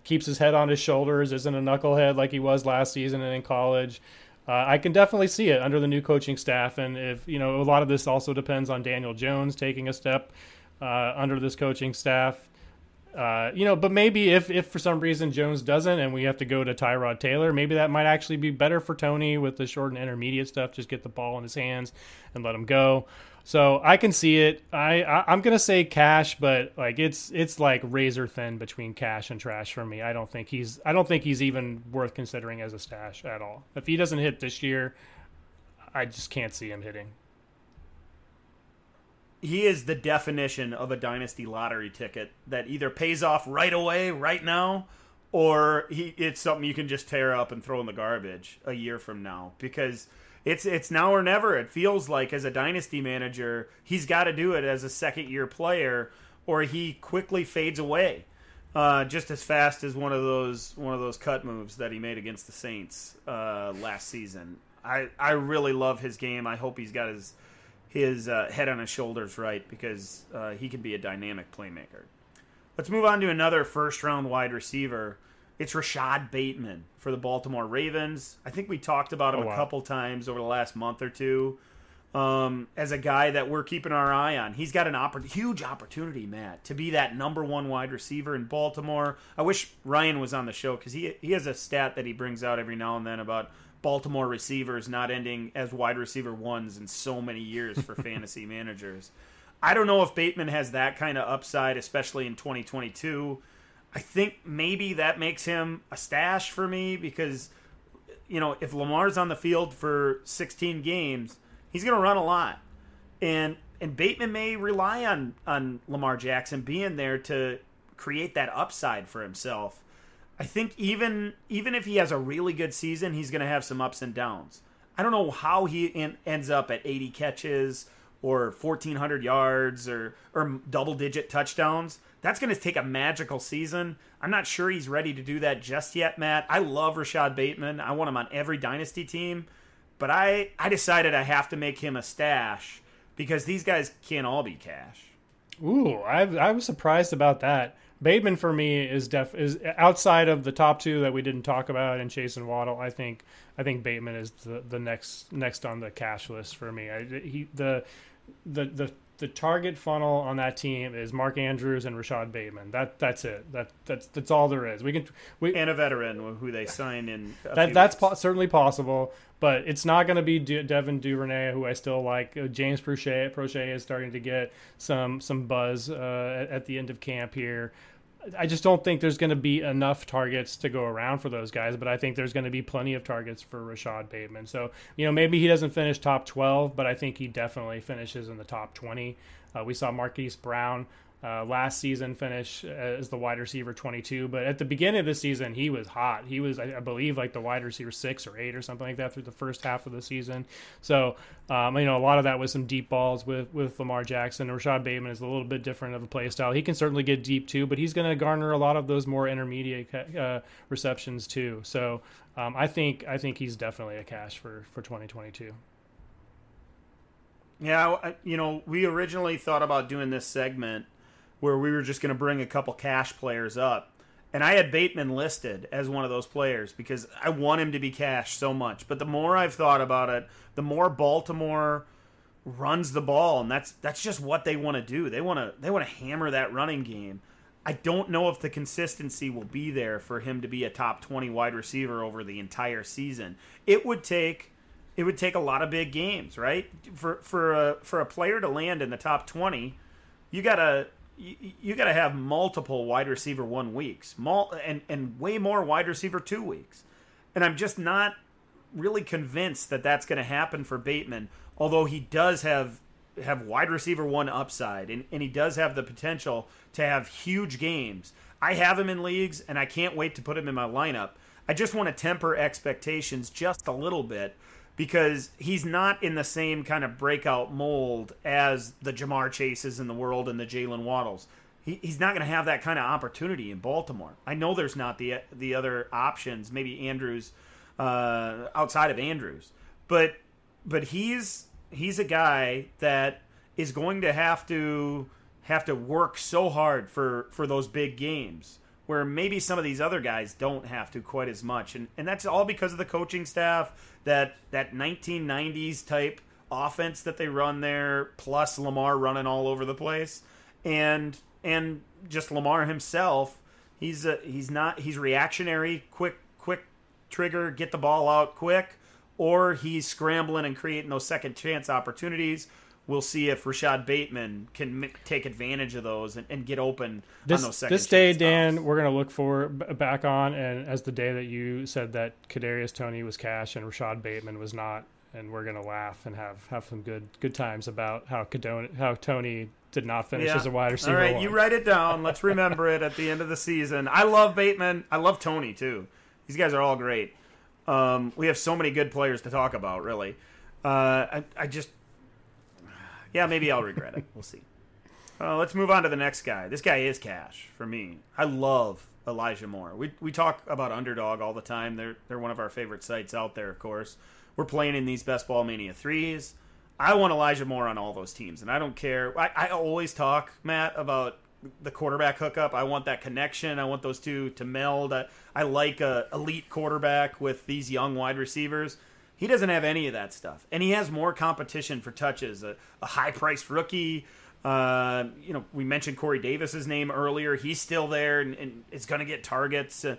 keeps his head on his shoulders, isn't a knucklehead like he was last season and in college. Uh, I can definitely see it under the new coaching staff, and if you know, a lot of this also depends on Daniel Jones taking a step uh, under this coaching staff. Uh, you know, but maybe if if for some reason Jones doesn't, and we have to go to Tyrod Taylor, maybe that might actually be better for Toney with the short and intermediate stuff. Just get the ball in his hands and let him go. So I can see it. I, I I'm gonna say cash, but like it's it's like razor thin between cash and trash for me. I don't think he's I don't think he's even worth considering as a stash at all. If he doesn't hit this year, I just can't see him hitting. He is the definition of a dynasty lottery ticket that either pays off right away, right now, or he it's something you can just tear up and throw in the garbage a year from now because it's it's now or never. It feels like as a dynasty manager, he's got to do it as a second year player, or he quickly fades away. Uh, just as fast as one of those one of those cut moves that he made against the Saints uh, last season. I, I really love his game. I hope he's got his his uh, head on his shoulders right because uh, he can be a dynamic playmaker. Let's move on to another first round wide receiver. It's Rashod Bateman for the Baltimore Ravens. I think we talked about him Oh, wow. a couple times over the last month or two um, as a guy that we're keeping our eye on. He's got an oppor- huge opportunity, Matt, to be that number one wide receiver in Baltimore. I wish Ryan was on the show because he he has a stat that he brings out every now and then about Baltimore receivers not ending as wide receiver ones in so many years for fantasy managers. I don't know if Bateman has that kind of upside, especially in 2022. I think maybe that makes him a stash for me because, you know, if Lamar's on the field for 16 games, he's going to run a lot, and and Bateman may rely on on Lamar Jackson being there to create that upside for himself. I think even even if he has a really good season, he's going to have some ups and downs. I don't know how he en- ends up at 80 catches or 1400 yards or or double digit touchdowns. That's going to take a magical season. I'm not sure he's ready to do that just yet, Matt. I love Rashod Bateman. I want him on every dynasty team, but I I decided I have to make him a stash because these guys can't all be cash. Ooh, I I was surprised about that. Bateman for me is def is outside of the top two that we didn't talk about and Chase and Waddle. I think I think Bateman is the, the next next on the cash list for me. I, he the the the the target funnel on that team is Mark Andrews and Rashod Bateman. That that's it. That that's that's all there is. We can we And a veteran who they sign in. that that's po- certainly possible, but it's not going to be De- Devin Duvernay, who I still like. Uh, James Proche, Proche is starting to get some some buzz uh, at, at the end of camp here. I just don't think there's going to be enough targets to go around for those guys, but I think there's going to be plenty of targets for Rashod Bateman. So, you know, maybe he doesn't finish top 12, but I think he definitely finishes in the top 20. Uh, we saw Marquise Brown uh, last season finish as the wide receiver 22 but at the beginning of the season he was hot. He was i, I believe like the wide receiver six or eight or something like that through the first half of the season. So um, you know a lot of that was some deep balls with with lamar jackson. Rashod bateman is a little bit different of a play style. He can certainly get deep too but he's going to garner a lot of those more intermediate uh, receptions too. So um, i think i think he's definitely a cash for for 2022 yeah, you know, we originally thought about doing this segment where we were just going to bring a couple cash players up. And I had Bateman listed as one of those players because I want him to be cash so much. But the more I've thought about it, the more Baltimore runs the ball, and that's that's just what they want to do. They want to they want to hammer that running game. I don't know if the consistency will be there for him to be a top 20 wide receiver over the entire season. It would take it would take a lot of big games, right? For for a for a player to land in the top 20, you got to you, you got to have multiple wide receiver one weeks, mul- and and way more wide receiver two weeks, and I'm just not really convinced that that's going to happen for Bateman. Although he does have have wide receiver one upside, and, and he does have the potential to have huge games. I have him in leagues, and I can't wait to put him in my lineup. I just want to temper expectations just a little bit because he's not in the same kind of breakout mold as the Ja'Marr Chases in the world and the Jaylen Waddles. He, he's not going to have that kind of opportunity in Baltimore. I know there's not the the other options, maybe Andrews uh, outside of Andrews, but but he's he's a guy that is going to have to have to work so hard for for those big games where maybe some of these other guys don't have to quite as much. And and that's all because of the coaching staff that that 1990s type offense that they run there plus Lamar running all over the place. And and just Lamar himself he's a, he's not he's reactionary quick quick trigger get the ball out quick or he's scrambling and creating those second chance opportunities we'll see if Rashod Bateman can m- take advantage of those and, and get open this, on those second This day, Dan, we're going to look for back on, and as the day that you said that Kadarius Toney was cash and Rashod Bateman was not, and we're going to laugh and have, have some good good times about how Cadon- how Toney did not finish Yeah. as a wide receiver. All right, one. you write it down. Let's remember it at the end of the season. I love Bateman. I love Toney too. These guys are all great. Um, we have so many good players to talk about. Really, uh, I, I just, yeah, maybe I'll regret it. We'll see. Uh, let's move on to the next guy. This guy is cash for me. I love Elijah Moore. We we talk about Underdog all the time. They're they're one of our favorite sites out there. Of course, we're playing in these Best Ball Mania threes. I want Elijah Moore on all those teams, and I don't care. I, I always talk, Matt, about the quarterback hookup. I want that connection. I want those two to meld. I, I like a elite quarterback with these young wide receivers. He doesn't have any of that stuff, and he has more competition for touches. A, a high-priced rookie. Uh, you know, we mentioned Corey Davis's name earlier. He's still there and, and is going to get targets. Uh,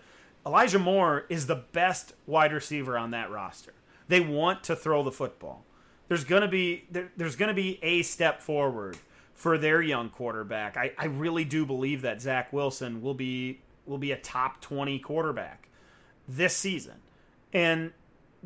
Elijah Moore is the best wide receiver on that roster. They want to throw the football. There's going to be there, there's going to be a step forward for their young quarterback. I, I really do believe that Zach Wilson will be will be a top 20 quarterback this season. And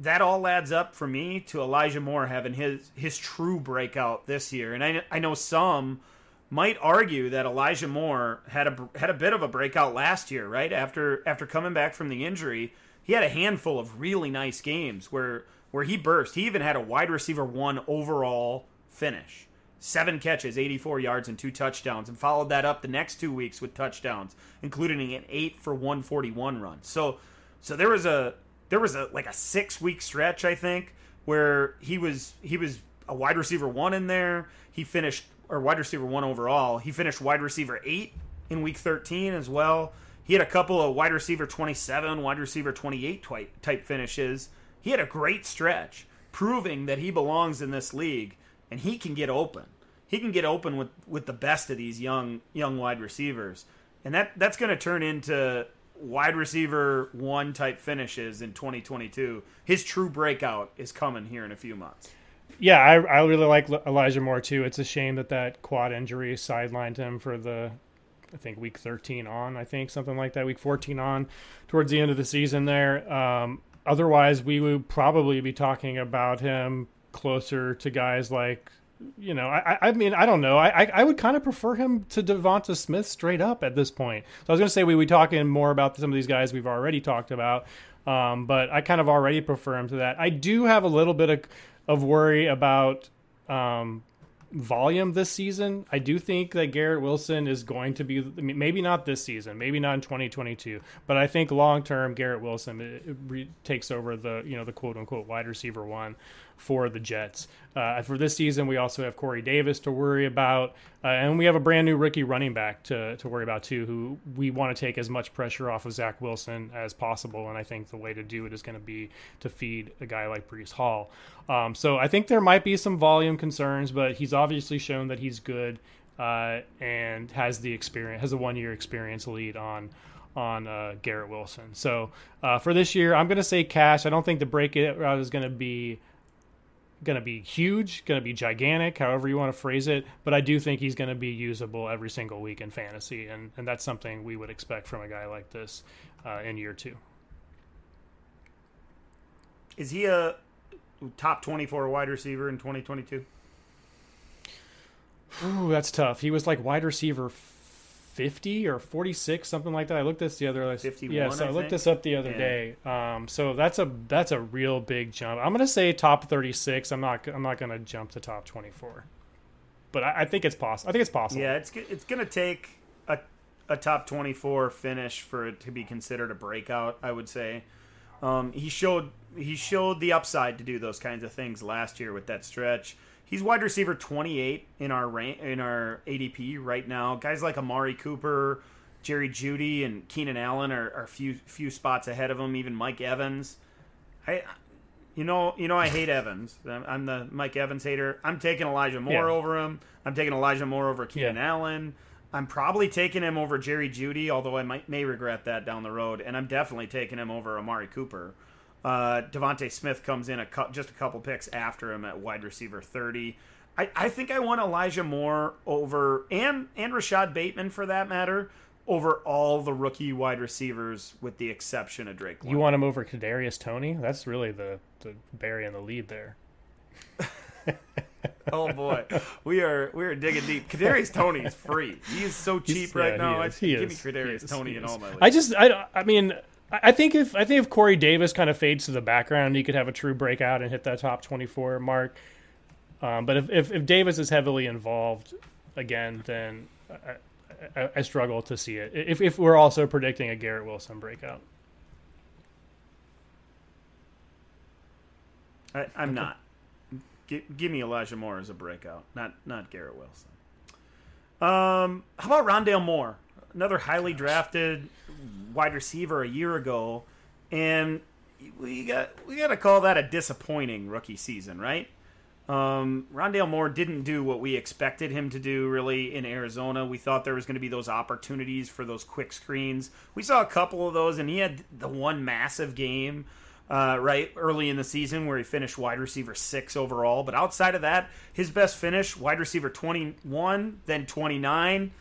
that all adds up for me to Elijah Moore having his his true breakout this year. And I I know some might argue that Elijah Moore had a had a bit of a breakout last year, right? After after coming back from the injury, he had a handful of really nice games where where he burst. He even had a wide receiver one overall finish. Seven catches, 84 yards, and two touchdowns, and followed that up the next two weeks with touchdowns, including an eight for 141 run. So, so there was a there was a like a six week stretch, I think, where he was he was a wide receiver one in there. He finished or wide receiver one overall. He finished wide receiver eight in week 13 as well. He had a couple of wide receiver 27, wide receiver 28 type type finishes. He had a great stretch, proving that he belongs in this league and he can get open. He can get open with, with the best of these young young wide receivers, and that that's going to turn into wide receiver one type finishes in 2022. His true breakout is coming here in a few months. Yeah, I, I really like Elijah Moore too. It's a shame that that quad injury sidelined him for the I think week 13 on, I think something like that, week 14 on, towards the end of the season there. Um, otherwise, we would probably be talking about him closer to guys like, you know, I, I mean, I don't know. I, I would kind of prefer him to Devonta Smith straight up at this point. So I was going to say we be talking more about some of these guys we've already talked about, um, but I kind of already prefer him to that. I do have a little bit of, of worry about um, volume this season. I do think that Garrett Wilson is going to be maybe not this season, maybe not in 2022, but I think long term Garrett Wilson re- takes over the you know the quote unquote wide receiver one for the Jets. Uh, for this season, we also have Corey Davis to worry about, uh, and we have a brand new rookie running back to, to worry about too, who we want to take as much pressure off of Zach Wilson as possible. And I think the way to do it is going to be to feed a guy like Breece Hall. Um, so I think there might be some volume concerns, but he's obviously shown that he's good uh, and has the experience, has a one year experience lead on on uh, Garrett Wilson. So uh, for this year, I'm going to say cash. I don't think the breakout is going to be going to be huge, going to be gigantic, however you want to phrase it. But I do think he's going to be usable every single week in fantasy, and and that's something we would expect from a guy like this uh, in year two. Is he a top twenty-four wide receiver in twenty twenty-two? Ooh, that's tough. He was like wide receiver 50 or 46 something like that i looked this the other 51 yeah so i, I looked this up the other Yeah. day um so that's a that's a real big jump i'm gonna say top 36 i'm not i'm not gonna jump to top 24 but i, I think it's possible i think it's possible Yeah, it's it's gonna take a a top twenty four finish for it to be considered a breakout. I would say. Um, he showed he showed the upside to do those kinds of things last year with that stretch. He's wide receiver twenty eight in our rank, in our ADP right now. Guys like Amari Cooper, Jerry Jeudy, and Keenan Allen are, are a few few spots ahead of him. Even Mike Evans. I you know, you know, I hate Evans. I'm, I'm the Mike Evans hater. I'm taking Elijah Moore Yeah. over him. I'm taking Elijah Moore over Keenan Yeah. Allen. I'm probably taking him over Jerry Jeudy, although I might may regret that down the road. And I'm definitely taking him over Amari Cooper. Uh, Devonta Smith comes in a cou- just a couple picks after him at wide receiver 30. I, I think I want Elijah Moore over and and Rashod Bateman for that matter over all the rookie wide receivers with the exception of Drake. you want him over Kadarius Toney? That's really the the berry in the lead there. Oh boy, we are we are digging deep. Kadarius Toney is free. He is so cheap He's- right yeah, now. he I. Give is. me Kadarius. Toney is. all my leagues. I just I I mean I think if I think if Corey Davis kind of fades to the background, he could have a true breakout and hit that top twenty four mark. Um, but if, if if Davis is heavily involved again, then I, I, I struggle to see it. If if we're also predicting a Garrett Wilson breakout, I, I'm not. G- give me Elijah Moore as a breakout, not not Garrett Wilson. Um, how about Rondale Moore, another highly drafted wide receiver a year ago, and we got we got to call that a disappointing rookie season, right? Um, Rondale Moore didn't do what we expected him to do really in Arizona. We thought there was going to be those opportunities for those quick screens. We saw a couple of those, and he had the one massive game uh, right early in the season where he finished wide receiver six overall. But outside of that, his best finish wide receiver twenty one, then twenty nine.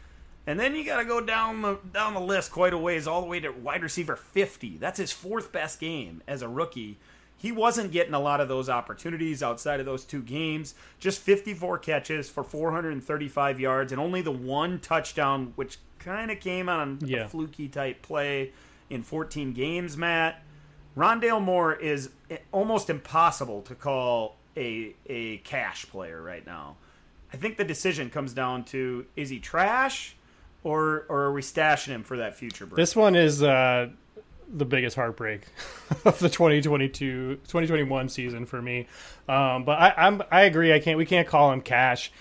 And then you got to go down the down the list quite a ways, all the way to wide receiver fifty. That's his fourth best game as a rookie. He wasn't getting a lot of those opportunities outside of those two games. Just 54 catches for 435 yards and only the one touchdown, which kind of came on Yeah. a fluky type play in 14 games, Matt. Rondale Moore is eh, almost impossible to call a a cash player right now. I think the decision comes down to is he trash or or are we stashing him for that future break? this one is uh, the biggest heartbreak of the 2022 2021 season for me. Um, but I, I'm I agree. I can't we can't call him cash.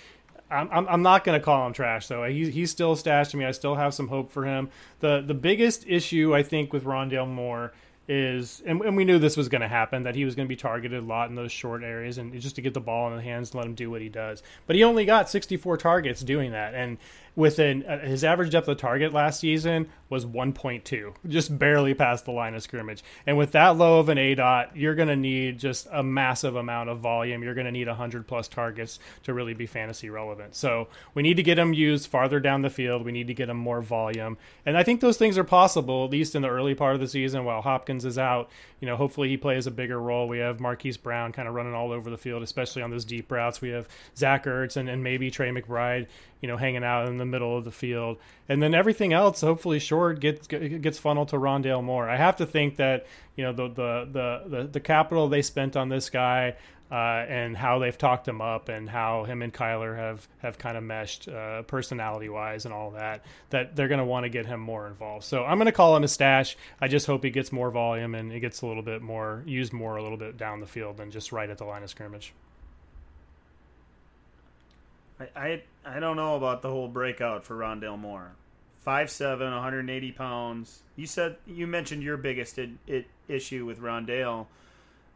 I'm, I'm, not going to call him trash though. He's he's still stashed me. I still have some hope for him. the The biggest issue I think with Rondale Moore is, and, and we knew this was going to happen, that he was going to be targeted a lot in those short areas, and just to get the ball in the hands and let him do what he does. But he only got 64 targets doing that, and within uh, his average depth of target last season was 1.2, just barely past the line of scrimmage. And with that low of an aDOT, you're going to need just a massive amount of volume. You're going to need 100 plus targets to really be fantasy relevant. So we need to get him used farther down the field. We need to get him more volume. And I think those things are possible, at least in the early part of the season while Hopkins is out. You know, hopefully he plays a bigger role. We have Marquise Brown kind of running all over the field, especially on those deep routes. We have Zach Ertz and, and maybe Trey McBride, you know, hanging out in the middle of the field. And then everything else, hopefully Short gets gets funneled to Rondale Moore. I have to think that, you know, the the the the, the capital they spent on this guy uh, and how they've talked him up and how him and Kyler have have kind of meshed uh, personality wise and all that that they're going to want to get him more involved. So I'm going to call him a stash. I just hope he gets more volume and he gets a little bit more used more a little bit down the field than just right at the line of scrimmage. I I, I don't know about the whole breakout for Rondale Moore. 5'7", 180 pounds. You said you mentioned your biggest it, it, issue with Rondale.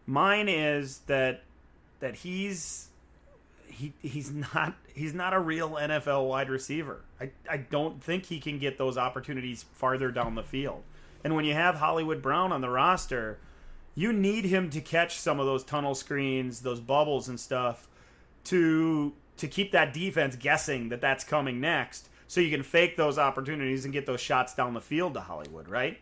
Mine is that that he's he he's not he's not a real NFL wide receiver. I, I don't think he can get those opportunities farther down the field. And when you have Hollywood Brown on the roster, you need him to catch some of those tunnel screens, those bubbles and stuff to to keep that defense guessing that that's coming next so you can fake those opportunities and get those shots down the field to Hollywood, right?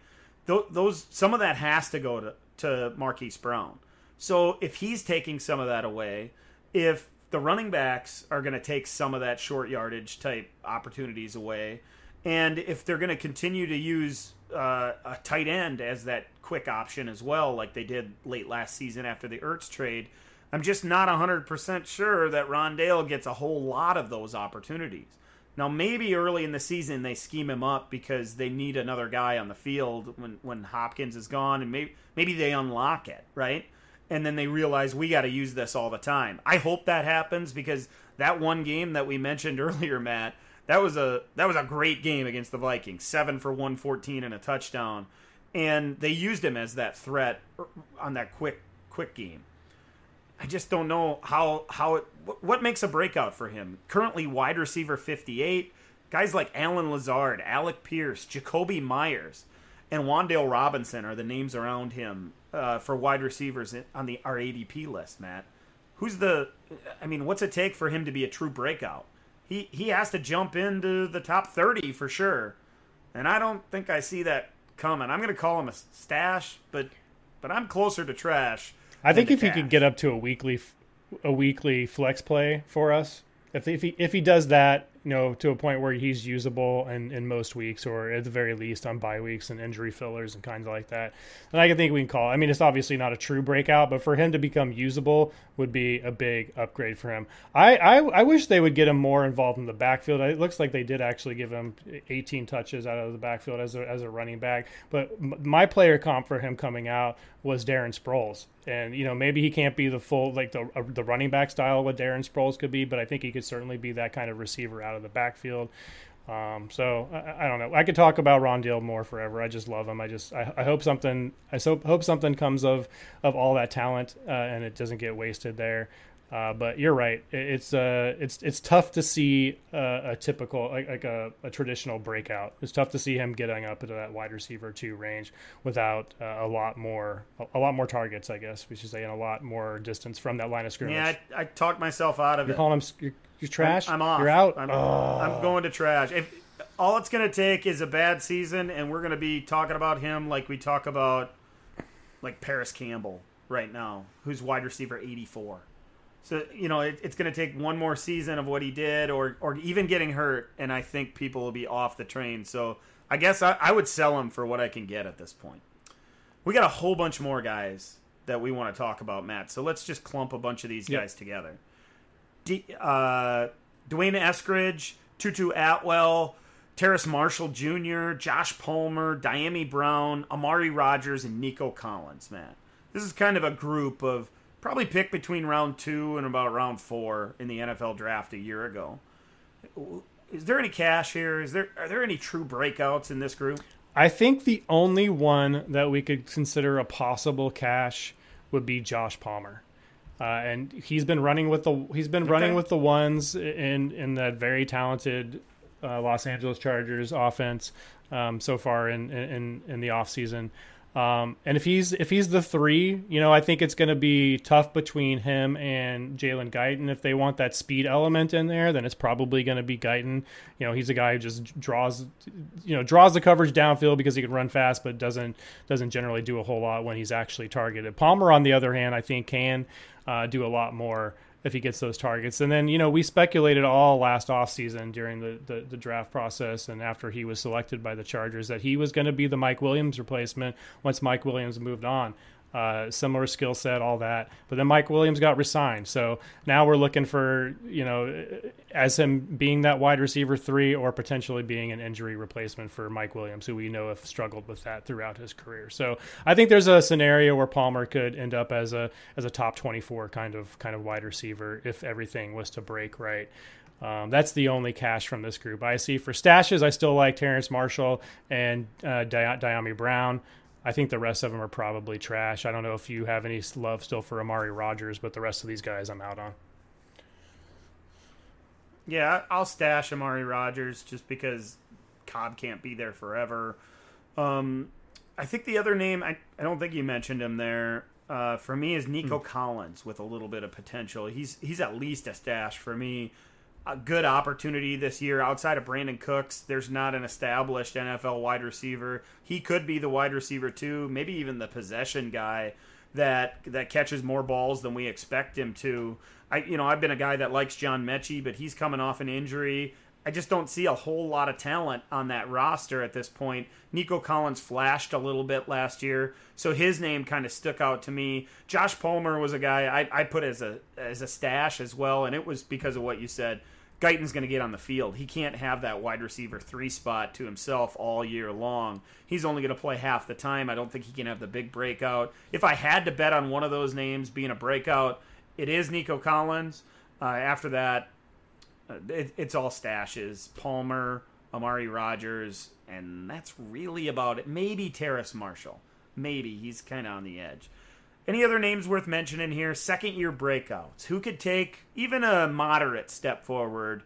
Those, those some of that has to go to to Marquise Brown. So if he's taking some of that away, if the running backs are going to take some of that short yardage type opportunities away, and if they're going to continue to use uh, a tight end as that quick option as well, like they did late last season after the Ertz trade, I'm just not 100% sure that Rondale gets a whole lot of those opportunities. Now, maybe early in the season they scheme him up because they need another guy on the field when, when Hopkins is gone, and maybe maybe they unlock it, right? and then they realize we got to use this all the time. I hope that happens because that one game that we mentioned earlier, Matt, that was a that was a great game against the Vikings. 7 for 114 and a touchdown. And they used him as that threat er, on that quick quick game. I just don't know how how it what makes a breakout for him. Currently wide receiver 58, guys like Allen Lazard, Alec Pierce, Jakobi Meyers, and Wan'Dale Robinson are the names around him uh, for wide receivers on the our ADP list, Matt. Who's the? I mean, what's it take for him to be a true breakout? He he has to jump into the top thirty for sure, and I don't think I see that coming. I'm going to call him a stash, but but I'm closer to trash. I think if cash. he could get up to a weekly a weekly flex play for us, if if he if he does that, you know, to a point where he's usable in, in most weeks or at the very least on bye weeks and injury fillers and kinds like that. And I can think we can call. I mean, it's obviously not a true breakout, but for him to become usable would be a big upgrade for him. I, I, I wish they would get him more involved in the backfield. It looks like they did actually give him 18 touches out of the backfield as a, as a running back. But my player comp for him coming out was Darren Sproles. And, you know, maybe he can't be the full, like the, uh, the running back style what Darren Sproles could be, but I think he could certainly be that kind of receiver out of the backfield. Um, so I, I, don't know. I could talk about Rondale more forever. I just love him. I just I, I hope something I so, hope something comes of of all that talent uh, and it doesn't get wasted there. Uh, but you're right. It's uh, it's it's tough to see a, a typical like, like a, a, traditional breakout. It's tough to see him getting up into that wide receiver two range without uh, a lot more a, lot more targets. I guess we should say, and a lot more distance from that line of scrimmage. Yeah, I, I talked myself out of it. you're it. Calling him, you're, you're trash. I'm, I'm, off. You're out. I'm, oh. I'm going to trash. If all it's going to take is a bad season, and we're going to be talking about him like we talk about like Parris Campbell right now, who's wide receiver 84 so you know it, it's going to take one more season of what he did, or or even getting hurt, and I think people will be off the train. So I guess I, I would sell him for what I can get at this point. We got a whole bunch more guys that we want to talk about, Matt. So let's just clump a bunch of these yep. guys together. D, uh, D'Wayne Eskridge, Tutu Atwell, Terrace Marshall Jr., Josh Palmer, Dyami Brown, Amari Rogers, and Nico Collins, Matt. This is kind of a group of probably picked between round two and about round four in the NFL draft a year ago. Is there any cash here? Is there are there any true breakouts in this group? I think the only one that we could consider a possible cash would be Josh Palmer. Uh, and he's been running with the he's been okay. running with the ones in in that very talented uh, Los Angeles Chargers offense um, so far in in in the off season. Um, and if he's if he's the three, you know, I think it's going to be tough between him and Jalen Guyton. If they want that speed element in there, then it's probably going to be Guyton. You know, he's a guy who just draws, you know, draws the coverage downfield because he can run fast, but doesn't doesn't generally do a whole lot when he's actually targeted. Palmer, on the other hand, I think can uh, do a lot more if he gets those targets. And then, you know, we speculated all last offseason during the, the, the, draft process and after he was selected by the Chargers that he was going to be the Mike Williams replacement once Mike Williams moved on uh, similar skill set, all that. But then Mike Williams got resigned, so now we're looking for you know as him being that wide receiver three or potentially being an injury replacement for Mike Williams, who we know have struggled with that throughout his career. So I think there's a scenario where Palmer could end up as a as a top 24 kind of kind of wide receiver if everything was to break right. Um, that's the only cash from this group. I see for stashes, I still like Terrace Marshall and uh, Dyami Brown. I think the rest of them are probably trash. I don't know if you have any love still for Amari Rogers, but the rest of these guys I'm out on. Yeah, I'll stash Amari Rogers just because Cobb can't be there forever. Um, I think the other name, I, I don't think you mentioned him there. Uh, for me, is Nico mm. Collins with a little bit of potential. He's he's at least a stash for me a good opportunity this year outside of Brandin Cooks. There's not an established NFL wide receiver. He could be the wide receiver too, maybe even the possession guy that that catches more balls than we expect him to. I you know, I've been a guy that likes John Metchie, but he's coming off an injury. I just don't see a whole lot of talent on that roster at this point. Nico Collins flashed a little bit last year, so his name kind of stuck out to me. Josh Palmer was a guy I, I put as a as a stash as well, and it was because of what you said. Guyton's going to get on the field. He can't have that wide receiver three spot to himself all year long. He's only going to play half the time. I don't think he can have the big breakout. If I had to bet on one of those names being a breakout, it is Nico Collins. Uh, after that, Uh, it, it's all stashes. Palmer, Amari Rogers, and that's really about it. Maybe Terrace Marshall. Maybe he's kind of on the edge. Any other names worth mentioning here? Second year breakouts. Who could take even a moderate step forward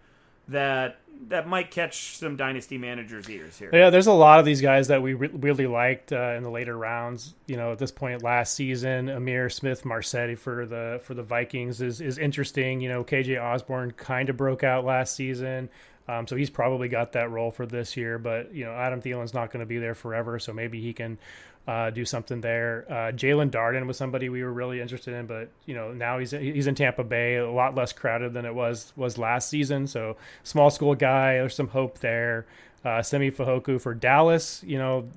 that that might catch some dynasty managers' ears here. Yeah, there's a lot of these guys that we re- really liked uh, in the later rounds. You know, at this point last season, Ihmir Smith-Marsette for the for the Vikings is is interesting. You know, KJ Osborn kind of broke out last season. Um, so he's probably got that role for this year, but you know Adam Thielen's not going to be there forever, so maybe he can uh, do something there. Uh, Jaelon Darden was somebody we were really interested in, but you know now he's he's in Tampa Bay, a lot less crowded than it was was last season. So small school guy, there's some hope there. Uh, Simi Fehoko for Dallas, you know,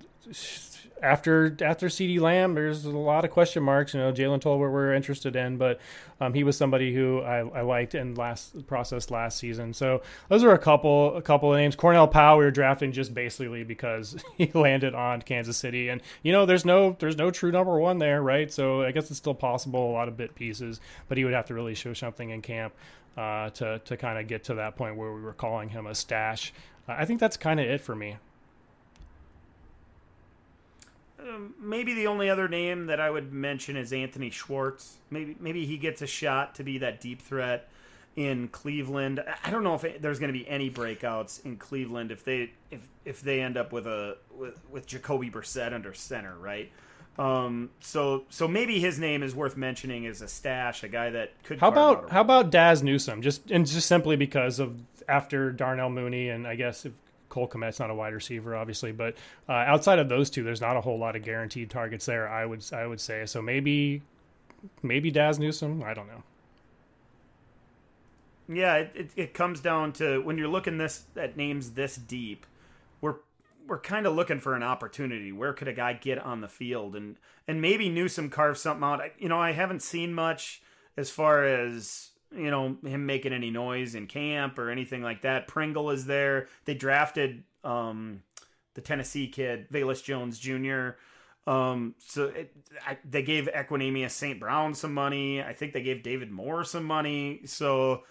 after after CeeDee Lamb, there's a lot of question marks. You know, Jalen Tolbert we're interested in, but um, he was somebody who I, I, liked in last process last season. So those are a couple a couple of names. Cornell Powell we were drafting just basically because he landed on Kansas City, and you know there's no there's no true number one there, right? So I guess it's still possible. A lot of bit pieces, but he would have to really show something in camp uh, to to kind of get to that point where we were calling him a stash. Uh, I think that's kind of it for me. Um, maybe the only other name that I would mention is Anthony Schwartz. Maybe maybe he gets a shot to be that deep threat in Cleveland. I don't know if it, there's going to be any breakouts in Cleveland if they if if they end up with a with, with Jacoby Brissett under center, right? Um, so so maybe his name is worth mentioning as a stash, a guy that could. How about how about Dazz Newsome? Just and just simply because of after Darnell Mooney and I guess if Cole Kmet's not a wide receiver, obviously, but uh, outside of those two, there's not a whole lot of guaranteed targets there. I would I would say so. Maybe maybe Dazz Newsome. I don't know. Yeah, it, it, it comes down to when you're looking this at names this deep, we're we're kind of looking for an opportunity. Where could a guy get on the field and and maybe Newsome carve something out? You know, I haven't seen much as far as you know him making any noise in camp or anything like that. Pringle is there. They drafted um, the Tennessee kid Velus Jones Jr. Um, so it, I, they gave Equanimeous St. Brown some money. I think they gave David Moore some money. So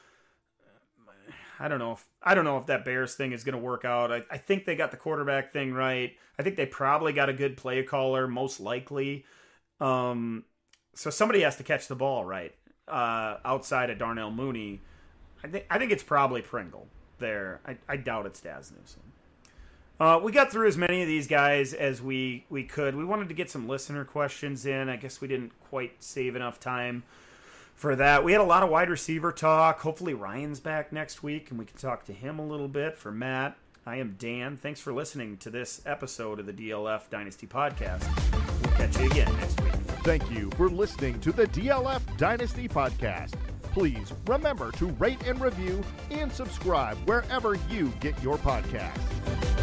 I don't know if I don't know if that Bears thing is going to work out. I, I think they got the quarterback thing right. I think they probably got a good play caller, most likely. Um, so somebody has to catch the ball right uh, outside of Darnell Mooney, I think I think it's probably Pringle. there. I, I doubt it's Dazz Newsome. Uh, we got through as many of these guys as we, we could. We wanted to get some listener questions in. I guess we didn't quite save enough time for that. We had a lot of wide receiver talk. Hopefully, Ryan's back next week and we can talk to him a little bit. For Matt, I am Dan. Thanks for listening to this episode of the DLF Dynasty Podcast. We'll catch you again next week. Thank you for listening to the DLF Dynasty Podcast. Please remember to rate and review and subscribe wherever you get your podcasts.